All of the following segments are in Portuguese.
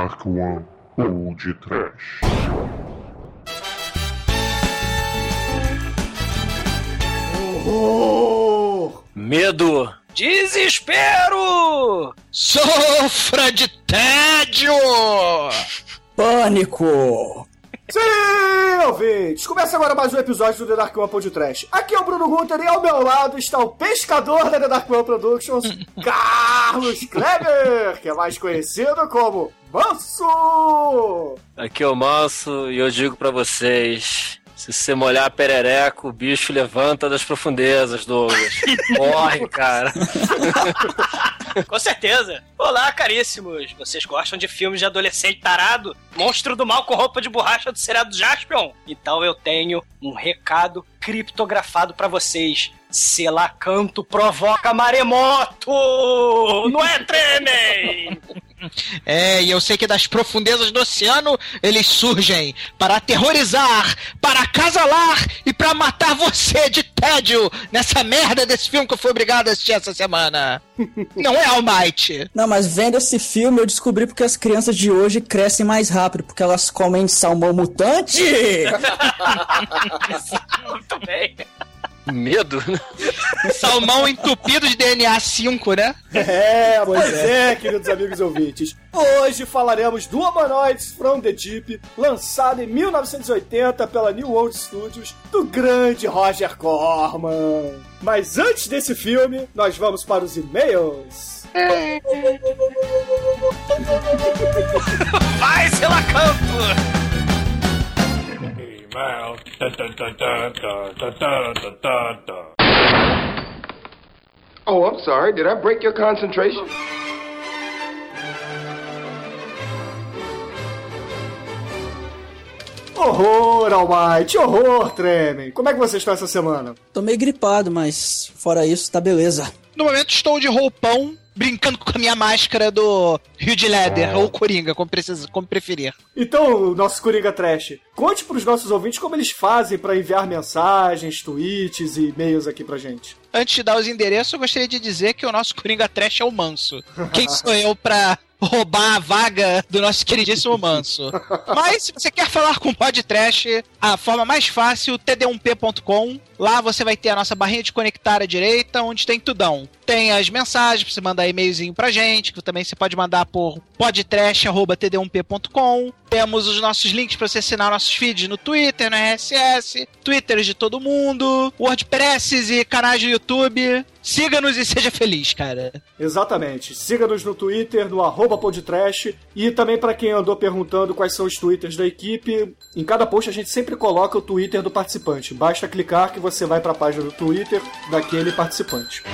Dark One ou de Trash. Horror! Medo! Desespero! Sofra de tédio! Pânico! Sim, ouvintes! Começa agora mais um episódio do The Dark One Trash. Aqui é o Bruno Gunter e ao meu lado está o pescador da The Dark One Productions, Carlos Kleber, que é mais conhecido como Manso! Aqui é o Manso e eu digo pra vocês: se você molhar a perereca, o bicho levanta das profundezas, Douglas. Morre, cara. Com certeza. Olá, caríssimos. Vocês gostam de filmes de adolescente tarado? Monstro do mal com roupa de borracha do seriado Jaspion? Então eu tenho um recado criptografado pra vocês. Selacanto provoca maremoto! Não é, tremem? É, e eu sei que das profundezas do oceano eles surgem para aterrorizar, para acasalar e para matar você de tédio nessa merda desse filme que eu fui obrigado a assistir essa semana. Não é Almighty. Não, mas vendo esse filme eu descobri porque as crianças de hoje crescem mais rápido, porque elas comem salmão mutante! Muito bem. Medo? Salmão entupido de DNA 5, né? É, pois é, queridos amigos ouvintes. Hoje falaremos do Humanoids from the Deep, lançado em 1980 pela New World Studios, do grande Roger Corman. Mas antes desse filme, nós vamos para os e-mails. Vai, Selacanto! Email. Dun, dun, dun, dun, dun, dun, dun, dun, dun, dun. Oh, I'm sorry. Did I break your concentration? Horror, Almighty, horror, Tremem. Como é que vocês estão essa semana? Tô meio gripado, mas fora isso, tá beleza. No momento estou de roupão, brincando com a minha máscara do Rio de Leather, ou Coringa, como, precisa, como preferir. Então, nosso Coringa Trash, conte pros nossos ouvintes como eles fazem pra enviar mensagens, tweets e e-mails aqui pra gente. Antes de dar os endereços, eu gostaria de dizer que o nosso Coringa Trash é o Manso. Quem sou eu pra roubar a vaga do nosso queridíssimo Manso? Mas, se você quer falar com o Trash, a forma mais fácil, td1p.com. Lá você vai ter a nossa barrinha de conectar à direita, onde tem tudão. Tem as mensagens pra você mandar e-mailzinho pra gente, que também você pode mandar por podtrash.td1p.com. Temos os nossos links pra você assinar nossos feeds no Twitter, no RSS, Twitters de todo mundo, WordPresses e canais do YouTube. Siga-nos e seja feliz, cara. Exatamente. Siga-nos no Twitter, no arroba podtrash. E também pra quem andou perguntando quais são os twitters da equipe, em cada post a gente sempre coloca o Twitter do participante. Basta clicar que você vai pra página do Twitter daquele participante.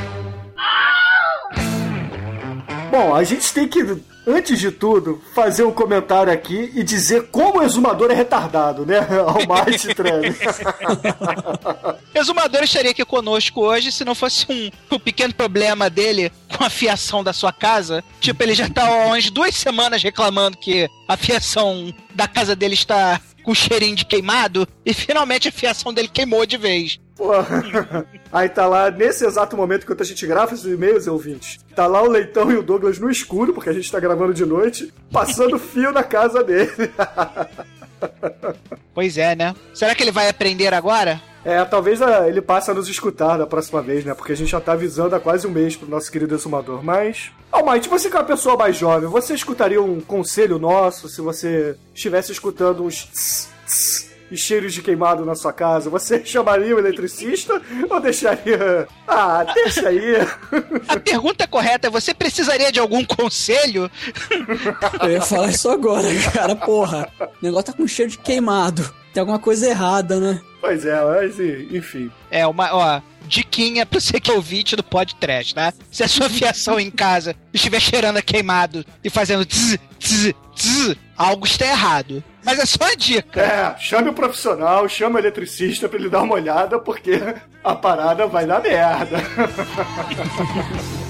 Bom, a gente tem que, antes de tudo, fazer um comentário aqui e dizer como o exumador é retardado, né? Almighty Treme. Exumador estaria aqui conosco hoje se não fosse um, um pequeno problema dele com a fiação da sua casa. Tipo, ele já tá há umas duas semanas reclamando que a fiação da casa dele está com cheirinho de queimado e finalmente a fiação dele queimou de vez. Pô, Aí tá lá, nesse exato momento que a gente grava esses e-mails, ouvintes, tá lá o Leitão e o Douglas no escuro, porque a gente tá gravando de noite, passando fio na casa dele. Pois é, né? Será que ele vai aprender agora? É, talvez ah, ele passe a nos escutar da próxima vez, né? Porque a gente já tá avisando há quase um mês pro nosso querido exumador. Mas. Almighty, você que é uma pessoa mais jovem, você escutaria um conselho nosso se você estivesse escutando uns tss, tss, e cheiros de queimado na sua casa? Você chamaria o eletricista ou deixaria. Ah, deixa aí. A pergunta correta é: você precisaria de algum conselho? Eu ia falar isso agora, cara, porra. O negócio tá com cheiro de queimado. Tem alguma coisa errada, né? Pois é, mas enfim. É, uma, ó, diquinha pra você que é ouvinte do podcast, tá? Se a sua fiação em casa estiver cheirando a queimado e fazendo tz, tz, tz, algo está errado. Mas é só uma dica. É, chame o profissional, chame o eletricista pra ele dar uma olhada, porque a parada vai dar merda.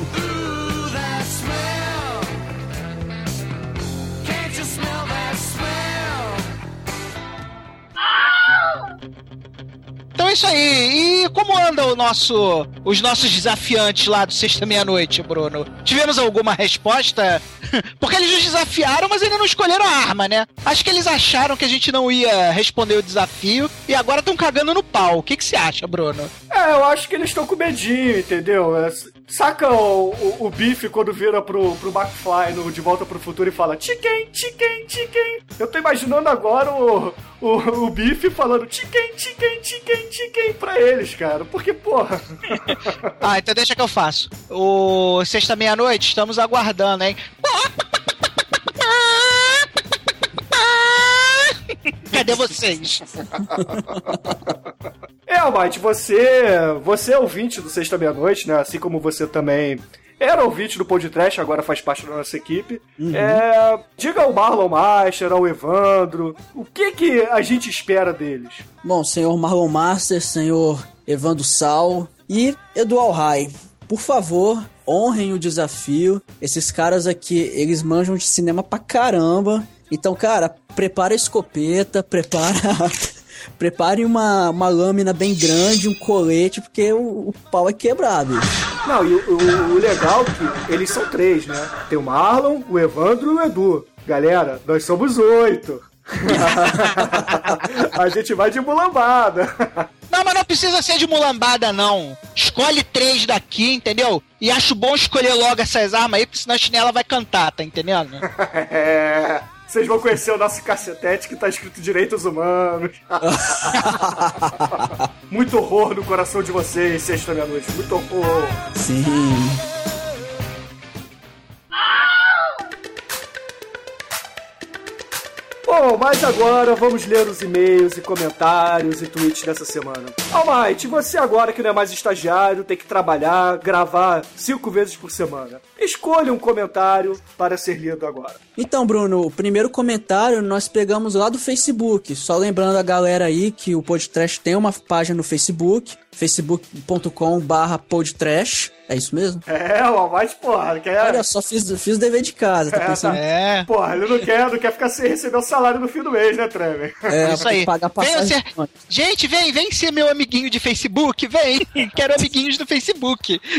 Então é isso aí. E como anda o nosso, os nossos desafiantes lá do Sexta Meia-Noite, Bruno? Tivemos alguma resposta? Porque eles nos desafiaram, mas ainda não escolheram a arma, né? Acho que eles acharam que a gente não ia responder o desafio e agora estão cagando no pau. O que que você acha, Bruno? É, eu acho que eles estão com medinho, entendeu? Saca o, o, o Biff quando vira pro, pro McFly no De Volta pro Futuro e fala chicken, chicken, chicken. Eu tô imaginando agora o, o, o Biff falando chicken, chicken, chicken, chicken pra eles, cara. Porque, porra... Ah, então deixa que eu faço. O Sexta Meia-Noite, estamos aguardando, hein? Cadê vocês? É, Almighty, você, você é ouvinte do Sexta Meia-Noite, né? Assim como você também era ouvinte do podcast, agora faz parte da nossa equipe. É, diga ao Marlon Master, ao Evandro, o que que a gente espera deles? Bom, senhor Marlon Master, senhor Evandro Sal e Edu Alhai, por favor, honrem o desafio. Esses caras aqui, eles manjam de cinema pra caramba. Então, cara, prepara a escopeta, prepara. Prepare uma, uma lâmina bem grande, um colete, porque o, o pau é quebrado. Não, e o, o- o legal é que eles são três, né? Tem o Marlon, o Evandro e o Edu. Galera, nós somos oito. a gente vai de mulambada. Não, mas não precisa ser de mulambada, não. Escolhe três daqui, entendeu? E acho bom escolher logo essas armas aí, porque senão a chinela vai cantar, tá entendendo? É. Vocês vão conhecer o nosso cacetete que tá escrito Direitos Humanos. Muito horror no coração de vocês, sexta meia-noite. Muito horror. Sim. Bom, mas agora vamos ler os e-mails e comentários e tweets dessa semana. Almighty, você agora que não é mais estagiário, tem que trabalhar, gravar cinco vezes por semana. Escolha um comentário para ser lido agora. Então, Bruno, o primeiro comentário nós pegamos lá do Facebook. Só lembrando a galera aí que o Podtrash tem uma página no Facebook, facebook.com barra podtrash. É isso mesmo? É, o Almighty, porra, quer... Olha, só fiz, fiz o dever de casa, tá É, pensando? tá. É. Porra, ele não quer, não quer ficar sem receber o salário no fim do mês, né, Tremer? É, Isso tem aí. pagar Vem passagem. você- Gente, vem, vem ser meu amiguinho de Facebook, vem. Quero amiguinhos do Facebook.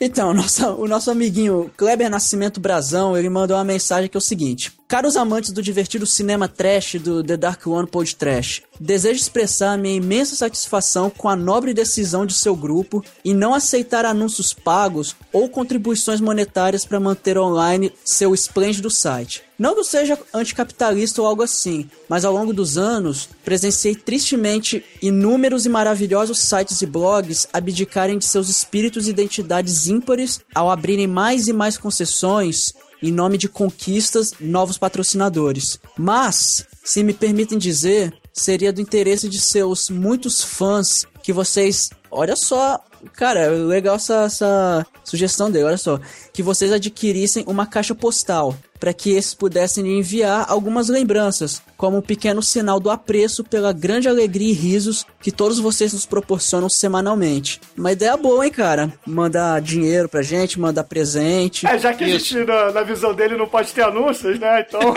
Então, nossa, o nosso amiguinho Kleber Nascimento Brazão, ele mandou uma mensagem que é o seguinte: Caros amantes do divertido cinema trash do The Dark One Pod Trash, desejo expressar minha imensa satisfação com a nobre decisão de seu grupo em não aceitar anúncios pagos ou contribuições monetárias para manter online seu esplêndido site. Não que eu seja anticapitalista ou algo assim, mas ao longo dos anos presenciei tristemente inúmeros e maravilhosos sites e blogs abdicarem de seus espíritos e identidades ímpares ao abrirem mais e mais concessões em nome de conquistas novos patrocinadores. Mas, se me permitem dizer, seria do interesse de seus muitos fãs que vocês. Olha só, cara, legal essa, essa sugestão dele, olha só. Que vocês adquirissem uma caixa postal para que esses pudessem lhe enviar algumas lembranças, como um pequeno sinal do apreço pela grande alegria e risos que todos vocês nos proporcionam semanalmente. Uma ideia boa, hein, cara? Mandar dinheiro pra gente, mandar presente. É, já que a gente, na, na visão dele, não pode ter anúncios, né? Então.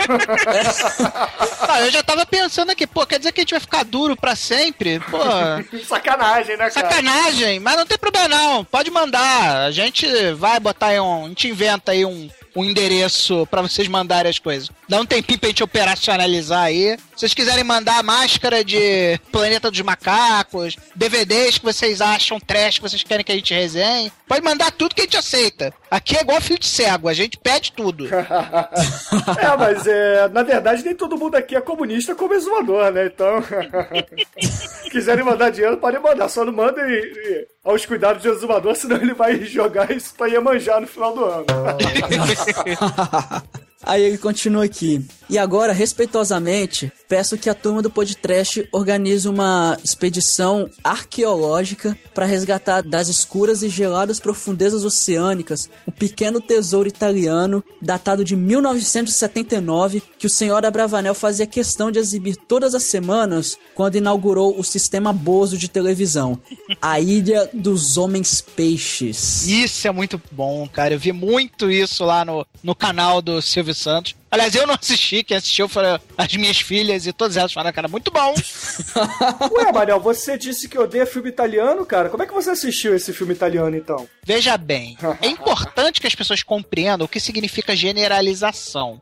Ah, eu já tava pensando aqui, pô, quer dizer que a gente vai ficar duro pra sempre? Pô, Sacanagem, né, cara? sacanagem, mas não tem problema não, pode mandar. A gente vai botar aí um, a gente inventa aí um, um endereço pra vocês mandarem as coisas. Dá um tempinho pra gente operacionalizar aí. Se vocês quiserem mandar máscara de Planeta dos Macacos, DVDs que vocês acham trash, que vocês querem que a gente resenhe, pode mandar tudo que a gente aceita. Aqui é igual fio de cego, a gente pede tudo. É, mas é, na verdade nem todo mundo aqui é comunista como exumador, né? Então, se quiserem mandar dinheiro, podem mandar. Só não mandem aos cuidados do exumador, senão ele vai jogar isso pra Iemanjá no final do ano. Aí ele continua aqui. E agora, respeitosamente, peço que a turma do podcast organize uma expedição arqueológica para resgatar das escuras e geladas profundezas oceânicas um pequeno tesouro italiano datado de 1979 que o senhor Abravanel fazia questão de exibir todas as semanas quando inaugurou o sistema Bozo de televisão, a Ilha dos Homens Peixes. Isso é muito bom, cara. Eu vi muito isso lá no, no canal do Silvio Santos. Aliás, eu não assisti, quem assistiu foram as minhas filhas e todas elas falaram que era muito bom. Ué, Manel, você disse que odeia filme italiano, cara. Como é que você assistiu esse filme italiano, então? Veja bem, é importante que as pessoas compreendam o que significa generalização.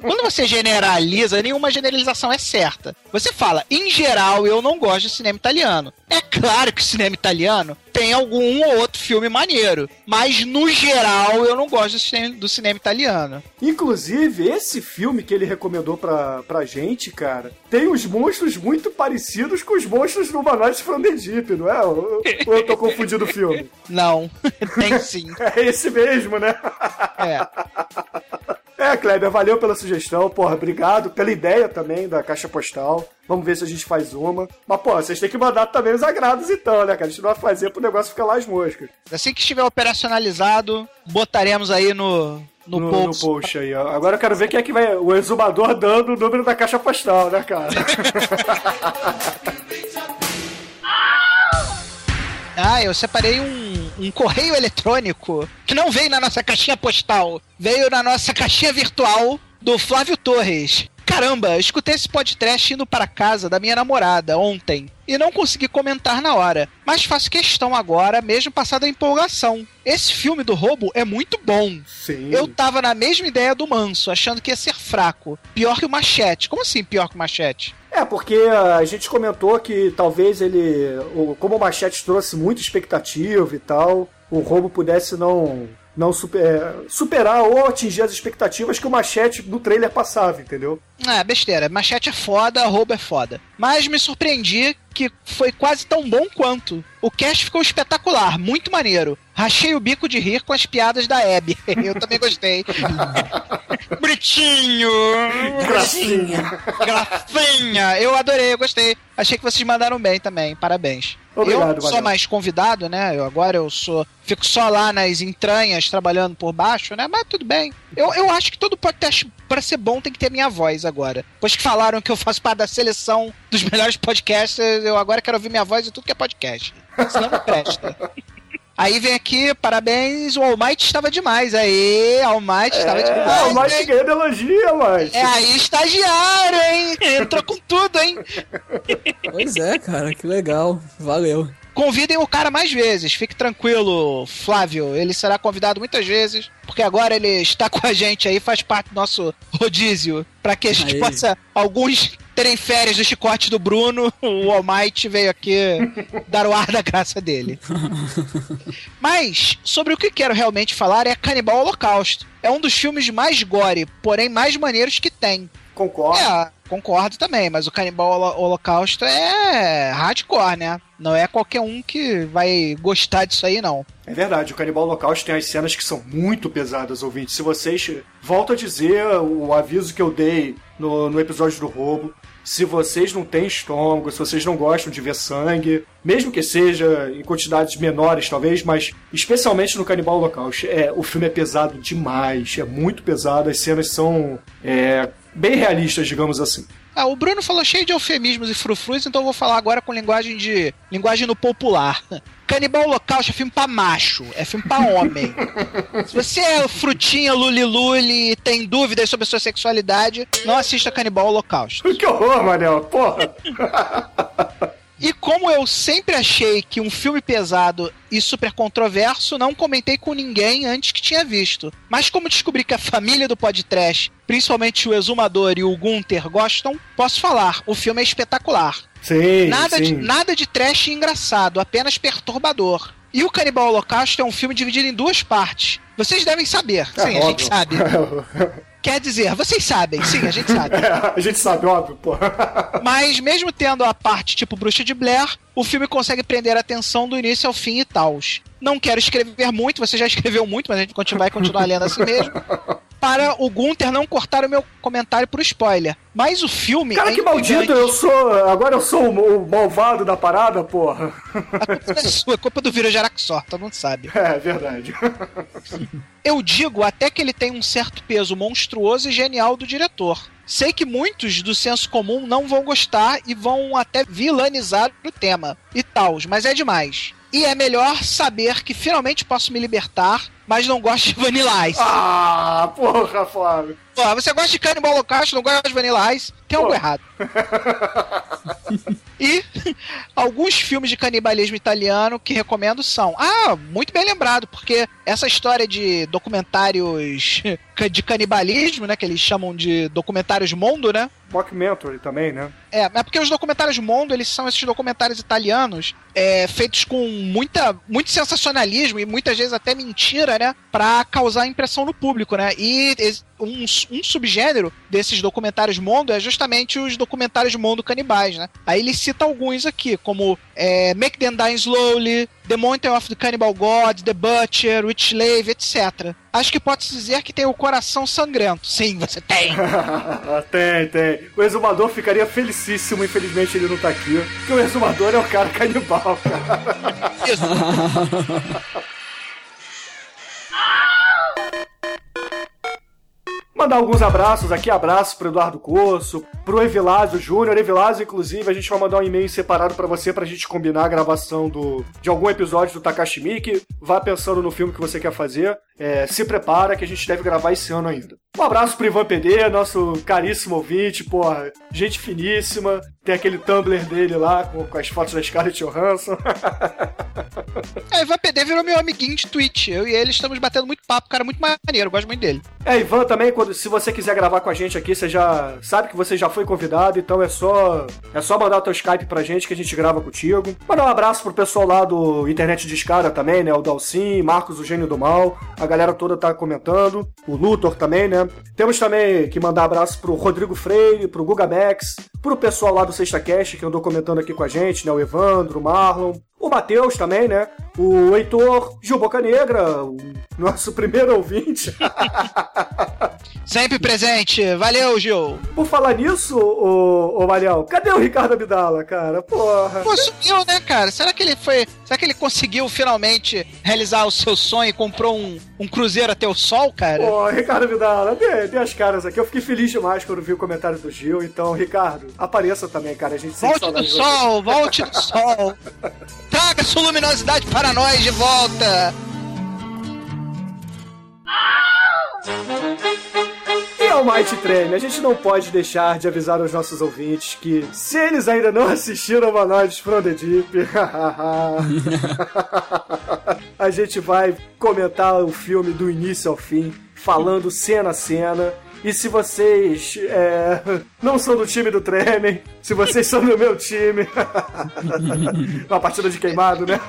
Quando você generaliza, nenhuma generalização é certa. Você fala, em geral, eu não gosto de cinema italiano. É claro que o cinema italiano tem algum ou outro filme maneiro, mas no geral eu não gosto do cinema, do cinema italiano. Inclusive, esse filme que ele recomendou pra, pra gente, cara, tem os monstros muito parecidos com os monstros do Humanoides from the Deep, não é? Ou ou eu tô confundindo o filme? Não, tem sim. É esse mesmo, né? É. É, Kleber, valeu pela sugestão, porra, obrigado pela ideia também da caixa postal. Vamos ver se a gente faz uma. Mas, pô, vocês têm que mandar também os agrados então, né, cara? A gente não vai fazer pro negócio ficar lá as moscas. Assim que estiver operacionalizado, botaremos aí no, no, No, no post. post aí, ó. Agora eu quero ver quem é que vai. O exumador dando o número da caixa postal, né, cara? Ah, eu separei um, um correio eletrônico que não veio na nossa caixinha postal, veio na nossa caixinha virtual do Flávio Torres. Caramba, escutei esse podcast indo para casa da minha namorada ontem e não consegui comentar na hora, mas faço questão agora, mesmo passada a empolgação. Esse filme do roubo é muito bom. Sim. Eu tava na mesma ideia do Manso, achando que ia ser fraco. Pior que o Machete. Como assim pior que o Machete? É, porque a gente comentou que talvez ele. Como o Machete trouxe muita expectativa e tal, o roubo pudesse não. Não super- é, superar ou atingir as expectativas que o Machete no trailer passava, entendeu? Ah, besteira. Machete é foda, roubo é foda. Mas me surpreendi que foi quase tão bom quanto. O cast ficou espetacular, muito maneiro. Rachei o bico de rir com as piadas da Abby. Eu também gostei. Bonitinho! Gracinha. Gracinha! Eu adorei, eu gostei. Achei que vocês mandaram bem também. Parabéns. Obrigado, eu sou Manuel. mais convidado, né? Eu, agora eu sou. Fico só lá nas entranhas, trabalhando por baixo, né? Mas tudo bem. Eu, eu acho que todo podcast, pra ser bom, tem que ter minha voz agora. Depois que falaram que eu faço parte da seleção dos melhores podcasts, eu agora quero ouvir minha voz em tudo que é podcast. Senão não presta. Aí vem aqui, parabéns, o Almighty estava demais. Aí, Almighty estava demais. O hein? Mike ganhando elogio. É aí, estagiário, hein? Entrou com tudo, hein? Pois é, cara, que legal. Valeu. Convidem o cara mais vezes, fique tranquilo, Flávio. Ele será convidado muitas vezes, porque agora ele está com a gente aí, faz parte do nosso rodízio. Pra que a gente Aí. possa, alguns terem férias do chicote do Bruno, o Almighty veio aqui dar o ar da graça dele. Mas, sobre o que quero realmente falar é Canibal Holocausto. É um dos filmes mais gore, porém mais maneiros que tem. Concordo. É, concordo também, mas o Canibal Holo- Holocausto é hardcore, né? Não é qualquer um que vai gostar disso aí, não. É verdade, o Canibal Holocausto tem as cenas que são muito pesadas, ouvintes. Se vocês. Volto a dizer o aviso que eu dei no, no episódio do roubo. Se vocês não têm estômago, se vocês não gostam de ver sangue, mesmo que seja em quantidades menores, talvez, mas especialmente no Canibal Holocausto, é, o filme é pesado demais, é muito pesado, as cenas são é, bem realistas, digamos assim. Ah, o Bruno falou cheio de eufemismos e frufrus, então eu vou falar agora com linguagem de linguagem no popular. Canibal Holocausto é filme pra macho, é filme pra homem. Se você é frutinha luli-luli e tem dúvidas sobre a sua sexualidade, não assista Canibal Holocausto. Que horror, Manel, porra! E como eu sempre achei que um filme pesado e super controverso, não comentei com ninguém antes que tinha visto. Mas como descobri que a família do podcast, principalmente o Exumador e o Gunther, gostam, posso falar, o filme é espetacular. Sim, Nada de, sim. nada de trash engraçado, apenas perturbador. E o Canibal Holocausto é um filme dividido em duas partes. Vocês devem saber. É, Sim, a gente óbvio. sabe. Quer dizer, vocês sabem, sim, a gente sabe. a gente sabe, óbvio, porra. Mas mesmo tendo a parte tipo Bruxa de Blair, o filme consegue prender a atenção do início ao fim e tals. Não quero escrever muito, você já escreveu muito, mas a gente vai continuar lendo assim mesmo. Para o Gunther não cortar o meu comentário por spoiler. Mas o filme. Cara, é que maldito, eu sou. Agora eu sou o, malvado da parada, porra. A culpa é sua, a culpa do Viro Jaraxor, todo mundo sabe. É, verdade. Eu digo até que ele tem um certo peso monstruoso e genial do diretor. Sei que muitos do senso comum não vão gostar e vão até vilanizar o tema e tals, mas é demais. E é melhor saber que finalmente posso me libertar, mas não gosto de Vanilla Ice. Ah, porra, Flávio. Pô, você gosta de Cannibal Holocaust, não gosta de Vanilla Ice, tem algo Pô. errado. e alguns filmes de canibalismo italiano que recomendo são. Ah, muito bem lembrado, porque essa história de documentários de canibalismo, né? Que eles chamam de documentários mundo, né? Mockumentary também, né? É, é porque os documentários Mondo, eles são esses documentários italianos é, feitos com muita, muito sensacionalismo e muitas vezes até mentira, né? Pra causar impressão no público, né? E um, um subgênero desses documentários Mondo é justamente os documentários Mondo canibais, né? Aí ele cita alguns aqui, como é, Make Them Die Slowly, The Mountain of the Cannibal God, The Butcher, Witch Slave, etc. Acho que pode-se dizer que tem o coração sangrento. Sim, você tem. tem, tem. O exumador ficaria felicíssimo, infelizmente ele não tá aqui. Porque o exumador é o cara canibal, cara. Isso. Mandar alguns abraços aqui, abraço pro Eduardo Corso, pro Evilásio Júnior. Evilásio, inclusive, a gente vai mandar um e-mail separado pra você pra gente combinar a gravação do, de algum episódio do Takashi Miike. Vá pensando no filme que você quer fazer. É, se prepara que a gente deve gravar esse ano ainda. Um abraço pro Ivan PD, nosso caríssimo ouvinte, porra, gente finíssima. Tem aquele Tumblr dele lá com, com as fotos da Scarlett Johansson. É, Ivan PD virou meu amiguinho de Twitch. Eu e ele estamos batendo muito papo, cara, muito maneiro, gosto muito dele. É, Ivan também, quando, se você quiser gravar com a gente aqui, você já sabe que você já foi convidado, então é só é só mandar o teu Skype pra gente que a gente grava contigo. Mandar um abraço pro pessoal lá do Internet de Escada também, né? O Dalcin, Marcos, o Gênio do Mal, a galera toda tá comentando. O Luthor também, né? Temos também que mandar abraço pro Rodrigo Freire, pro Guga Max, pro pessoal lá do Sexta Cast que andou comentando aqui com a gente, né? O Evandro, o Marlon, o Matheus também, né? O Heitor, Gil Boca Negra, o nosso primeiro ouvinte. Sempre presente. Valeu, Gil. Por falar nisso, ô, ô Mariel, cadê o Ricardo Abdala, cara? Porra. Pô, sumiu, né, cara? Será que ele foi. Será que ele conseguiu finalmente realizar o seu sonho e comprou um, um cruzeiro até o sol, cara? Pô, Ricardo Abdala, dê, dê as caras aqui. Eu fiquei feliz demais quando vi o comentário do Gil. Então, Ricardo, apareça também, cara. A gente Volte do sol, volte do sol. Traga sua luminosidade para nós de volta. E ao Mighty Train, a gente não pode deixar de avisar os nossos ouvintes que, se eles ainda não assistiram Manoides from the Deep, a gente vai comentar o filme do início ao fim, falando cena a cena. E se vocês é, não são do time do Tremen, se vocês são do meu time, uma partida de queimado, né?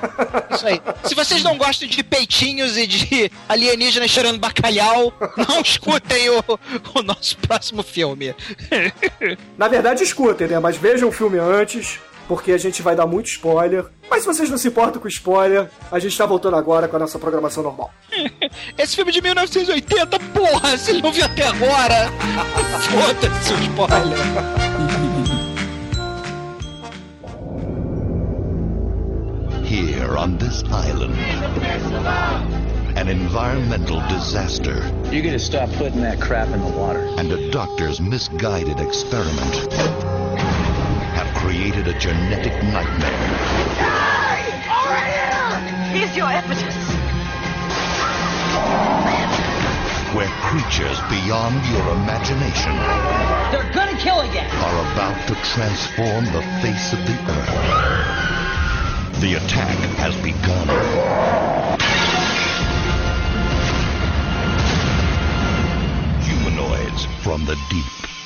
Isso aí. Se vocês não gostam de peitinhos e de alienígenas cheirando bacalhau, não escutem o, o nosso próximo filme. Na verdade, escutem, né? Mas vejam o filme antes, porque a gente vai dar muito spoiler. Mas se vocês não se importam com spoiler, a gente tá voltando agora com a nossa programação normal. Esse filme de 1980, porra, se não viu até agora, foda-se o spoiler. Here on this island, an environmental disaster You gotta stop putting that crap in the water. and a doctor's misguided experiment created a genetic nightmare Over here! Here's your evidence. where creatures beyond your imagination They're gonna kill again. are about to transform the face of the earth. The attack has begun. Humanoids from the deep.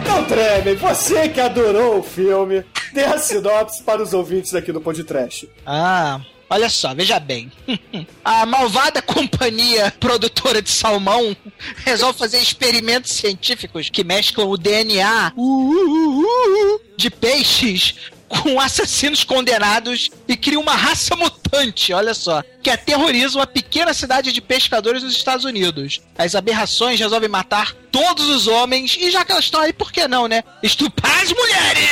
Então, Tremen, você que adorou o filme, dê a sinopse para os ouvintes aqui do Podcast. Ah, olha só, veja bem. A malvada companhia produtora de salmão resolve fazer experimentos científicos que mesclam o DNA de peixes com assassinos condenados e cria uma raça mutante, olha só, que aterroriza uma pequena cidade de pescadores nos Estados Unidos. As aberrações resolvem matar todos os homens e já que elas estão aí, por que não, né? Estuprar as mulheres!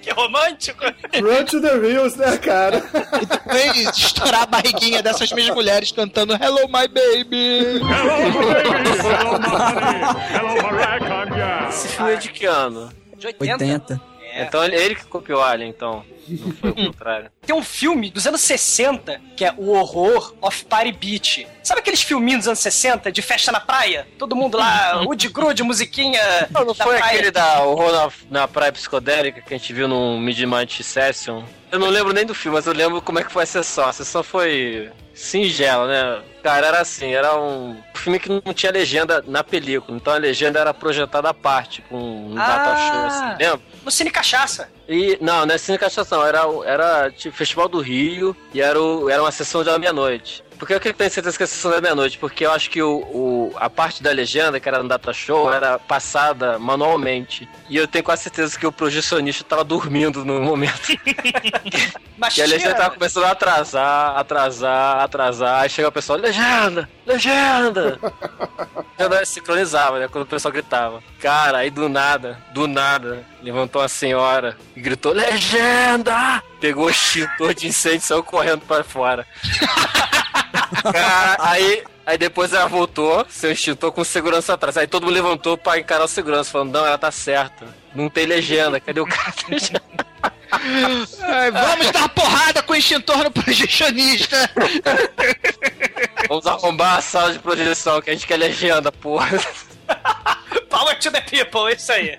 que romântico. Run to the Reels, né, cara? E depois estourar a barriguinha dessas mesmas mulheres cantando Hello, my baby! Hello, my baby. Hello, my honey. Hello, my. Esse filme é de que ano? De 80. 80. Então ele, ele que copiou Alien, então. Não foi o contrário. Tem um filme dos anos 60 que é O Horror of Party Beach. Sabe aqueles filminhos dos anos 60 de festa na praia? Todo mundo lá, Woody Grude, musiquinha. Não, não da foi praia. aquele da horror na, na praia psicodélica que a gente viu no Midnight Session? Eu não lembro nem do filme, mas eu lembro como é que foi a sessão. A sessão foi singela, né? Cara, era assim, era um filme que não tinha legenda na película, então a legenda era projetada à parte, com um data show, Ah. assim, lembra? No Cine Cachaça. E, não, não é Cine. Era, era tipo Festival do Rio e era, o, era uma sessão da meia-noite. Por que eu tenho certeza que é a sessão da meia-noite? Porque eu acho que o, o- a parte da legenda, que era no data show, era passada manualmente. E eu tenho quase certeza que o projecionista tava dormindo no momento. Mas E a legenda tava começando a atrasar, atrasar, atrasar. Aí chega o pessoal, legenda! Legenda! Já não sincronizava, né? Quando o pessoal gritava. Cara, aí do nada, do nada, levantou uma senhora e gritou, legenda! Pegou o extintor de incêndio e saiu correndo pra fora. Cara, aí, aí depois ela voltou, seu extintor com segurança atrás. Aí todo mundo levantou pra encarar o segurança, falando, não, ela tá certa. Não tem legenda, cadê o cara? Ai, vamos dar porrada com o extintor no projecionista. Vamos arrombar a sala de projeção, que a gente quer legenda, porra. Power to the people, isso aí.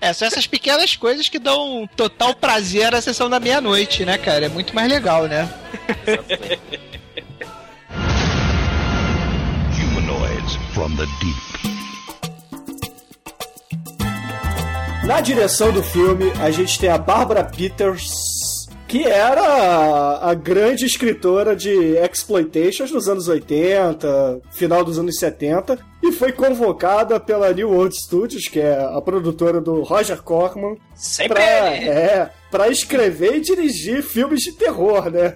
É, são essas pequenas coisas que dão total prazer à sessão da meia-noite, né, cara? É muito mais legal, né? Humanoids from the deep. Na direção do filme, a gente tem a Barbara Peters, que era a, grande escritora de exploitations nos anos 80, final dos anos 70, e foi convocada pela New World Studios, que é a produtora do Roger Corman, Sempre pra, ele. é, pra escrever e dirigir filmes de terror, né?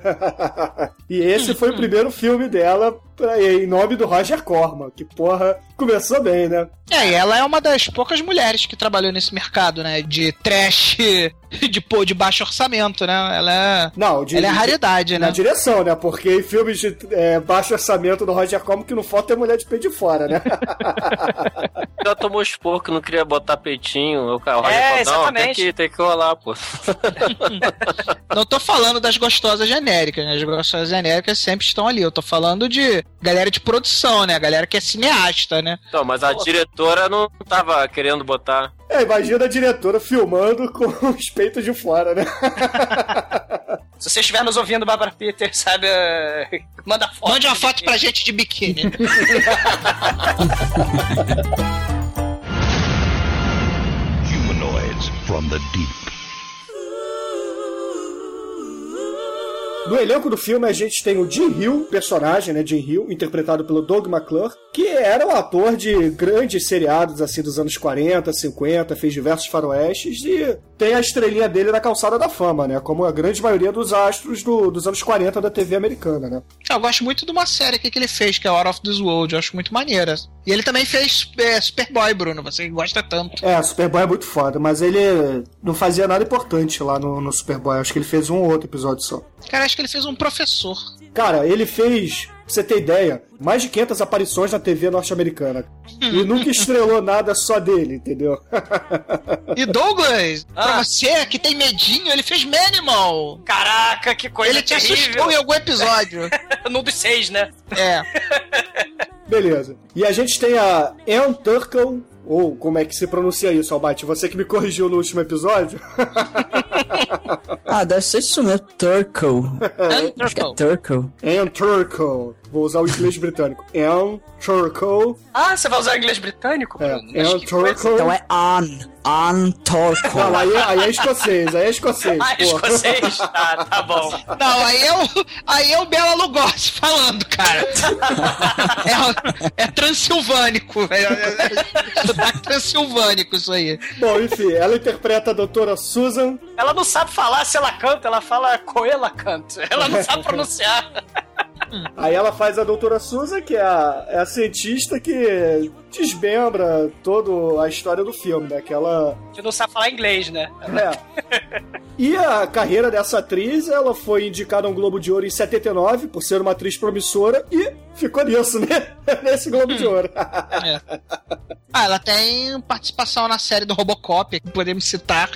e esse foi o primeiro filme dela pra, em nome do Roger Corman, que porra, começou bem, né? É, e ela é uma das poucas mulheres que trabalhou nesse mercado, né? De trash, de, pô, de baixo orçamento, né? Ela é. Não, de- ela é de- raridade, Na né? direção, né? Porque em filmes de é, baixo orçamento do Roger Corman, que não falta é mulher de peito de fora, né? Ela tomou expor que não queria botar peitinho. O cara É, falou, não, tem que, tem que rolar, pô. Não tô falando das gostosas genéricas, né? As gostosas genéricas sempre estão ali. Eu tô falando de galera de produção, né? Galera que é cineasta, né? Então, mas a diretora não tava querendo botar. É, imagina a diretora filmando com os peitos de fora, né? Se você estiver nos ouvindo, Barbara Peter, sabe? eh, Manda foto. Mande uma foto pra gente de biquíni. Humanoids from the deep. No elenco do filme a gente tem o Jim Hill, personagem, né, Jim Hill, interpretado pelo Doug McClure, que era um ator de grandes seriados assim dos anos 40, 50, fez diversos faroestes e tem a estrelinha dele na calçada da fama, né, como a grande maioria dos astros do- dos anos 40 da TV americana, né. Eu gosto muito de uma série aqui que ele fez, que é Out of This World. Eu acho muito maneira. E ele também fez é, Superboy, Bruno. Você que gosta tanto. É, Superboy é muito foda, mas ele não fazia nada importante lá no, no Superboy. Acho que ele fez um ou outro episódio só. Cara, acho que ele fez um professor. Cara, ele fez, pra você ter ideia, mais de 500 aparições na TV norte-americana. E nunca estrelou nada só dele, entendeu? E Douglas, Ah. pra você que tem medinho, ele fez Manimal. Caraca, que coisa Ele te assustou em algum episódio. Num dos seis, né? É. Beleza. E a gente tem a Ann Turkle, ou como é que se pronuncia isso, Albate? Você que me corrigiu no último episódio. Ah, deve ser isso mesmo. Turkle. Acho que é Turkle. Ann Turkle. Vou usar o inglês britânico. Ann Turkle. Ah, você vai usar inglês britânico? É? Mas Turkle. Então é On. On Turkle. Não, aí, aí é escocês, aí é escocês. Ah, pô. escocês? Tá, tá bom. Não, aí é o, aí é o Bela Lugosi falando, cara. É, é transilvânico. É, é, é transilvânico isso aí. Bom, enfim, ela interpreta a doutora Susan. Ela não sabe falar se ela canta, ela fala coela canta. Ela não sabe pronunciar. Aí ela faz a doutora Susan, que é a, é a cientista que desmembra toda a história do filme, né? Que ela Que não sabe falar inglês, né? É. E a carreira dessa atriz, ela foi indicada a um Globo de Ouro em 79, por ser uma atriz promissora, e ficou nisso, né? Nesse Globo de Ouro. Ah, ela tem participação na série do Robocop, que podemos citar.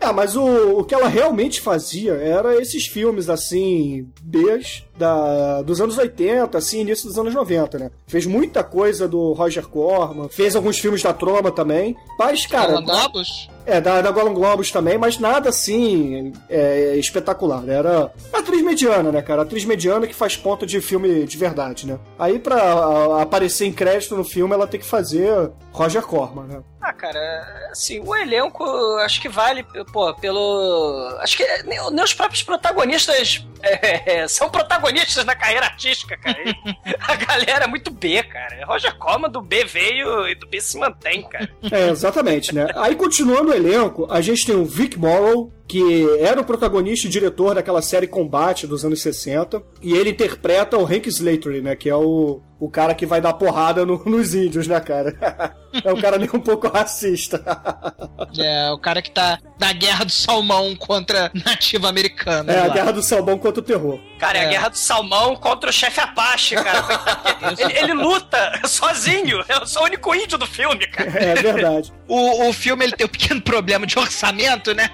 É, mas o, o que ela realmente fazia era esses filmes, assim, Bs da, dos anos 80, assim, início dos anos 90, né? Fez muita coisa do Roger Corman, fez alguns filmes da Troma também, mas, cara... Golden Globos? É, da, da Golden Globos também, mas nada assim é, espetacular. né? Era atriz mediana, né, cara? Atriz mediana que faz ponta de filme de verdade, né? Aí pra a- aparecer em crédito no filme, ela tem que fazer Roger Corman, né? Cara, assim, o elenco acho que vale, pô, pelo. Acho que nem, nem os próprios protagonistas é, são protagonistas na carreira artística, cara. A galera é muito B, cara. Roger Corman do B veio e do B se mantém, cara. É, exatamente, né? Aí, continuando o elenco, a gente tem o Vic Morrow, que era o protagonista e diretor daquela série Combate dos anos 60, e ele interpreta o Hank Slattery, né? Que é o, o cara que vai dar porrada no- nos índios, né, cara? É um cara nem um pouco racista. É, o cara que tá na guerra do salmão contra nativo americano. É a lá. guerra do salmão contra o terror. Cara, é a É. guerra do salmão contra o chefe Apache, cara. ele, ele luta sozinho. Eu sou o único índio do filme, cara. É verdade. O, o filme ele tem um pequeno problema de orçamento, né?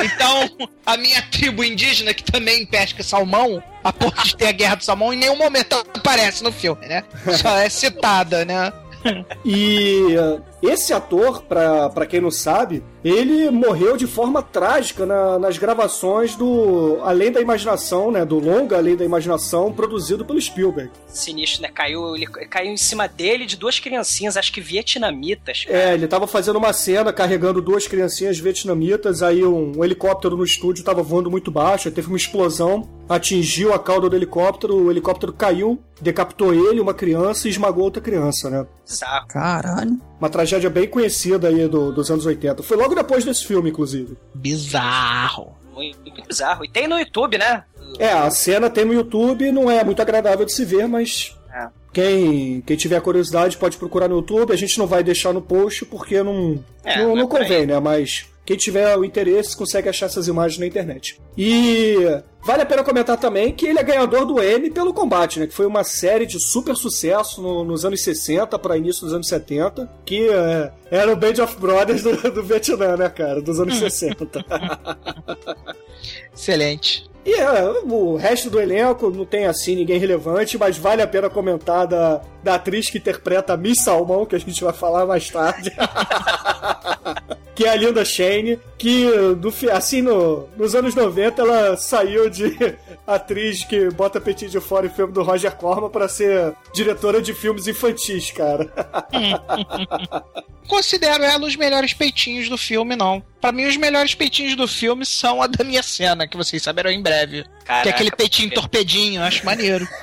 Então, a minha tribo indígena, que também pesca salmão, a ponto de ter a guerra do salmão, em nenhum momento aparece no filme, né? Só é citada, né? E esse ator, pra, pra quem não sabe, ele morreu de forma trágica na- nas gravações do Além da Imaginação, né? Do longa Além da Imaginação, produzido pelo Spielberg. Sinistro, né? Caiu, ele caiu em cima dele de duas criancinhas, acho que vietnamitas. cara. É, ele tava fazendo uma cena carregando duas criancinhas vietnamitas, aí um, um helicóptero no estúdio tava voando muito baixo, aí teve uma explosão, atingiu a cauda do helicóptero, o helicóptero caiu, decapitou ele, uma criança, e esmagou outra criança, né? Bizarro. Caralho. Uma tragédia bem conhecida aí do- dos anos 80. Foi logo depois desse filme, inclusive. Bizarro. Muito, bizarro. E tem no YouTube, né? É, a cena tem no YouTube, não é muito agradável de se ver, mas É. quem, quem tiver curiosidade pode procurar no YouTube. A gente não vai deixar no post porque não, É, não, não convém, né? Mas quem tiver o interesse consegue achar essas imagens na internet. E vale a pena comentar também que ele é ganhador do Emmy pelo combate, né? Que foi uma série de super sucesso no- nos anos 60 para início dos anos 70, que é, era o Band of Brothers do, do Vietnã, né, cara? Dos anos 60. Excelente. E é, o resto do elenco não tem assim ninguém relevante, mas vale a pena comentar da, da atriz que interpreta a Miss Salmão, que a gente vai falar mais tarde. que é a Linda Shane, que do, assim no, nos anos 90 ela saiu de atriz que bota peitinho de fora em filme do Roger Corman pra ser diretora de filmes infantis, cara. Considero ela os melhores peitinhos do filme, não. Pra mim, os melhores peitinhos do filme são a da minha cena, que vocês saberão em breve. que é Caraca, aquele peitinho porque- torpedinho, acho maneiro.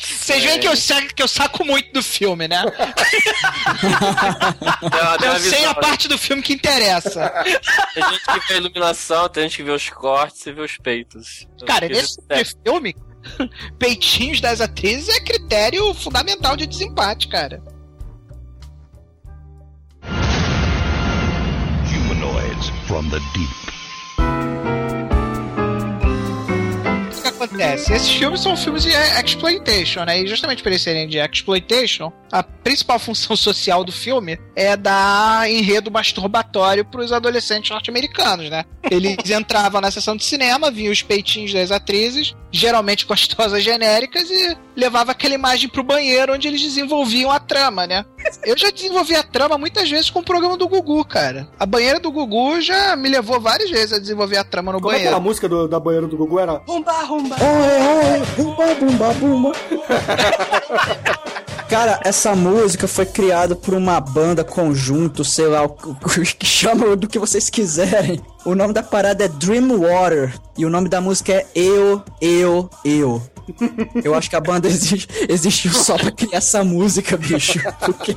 Vocês veem que eu, saco, que eu saco muito do filme, né? Eu sei visão, a parte do filme que interessa. Tem gente que vê a iluminação, tem gente que vê os cortes e vê os peitos. Cara, nesse filme, peitinhos das atrizes é critério fundamental de desempate, cara. Humanoids from the deep. Acontece? Esses filmes são filmes de exploitation, né? E justamente por eles serem de exploitation, a principal função social do filme é dar enredo masturbatório pros adolescentes norte-americanos, né? Eles entravam na sessão de cinema, viam os peitinhos das atrizes, geralmente gostosas genéricas, e levava aquela imagem pro banheiro onde eles desenvolviam a trama, né? Eu já desenvolvi a trama muitas vezes com o programa do Gugu, cara. A banheira do Gugu já me levou várias vezes a desenvolver a trama no Como é que banheiro. a música do- da banheira do Gugu era? Rumba, rumba. Oi, oi, bumba, bumba, bumba. Cara, essa música foi criada por uma banda conjunto, sei lá, chama do que vocês quiserem. O nome da parada é Dream Water e o nome da música é Eu, Eu, Eu. Eu acho que a banda existe, existiu só pra criar essa música, bicho. Porque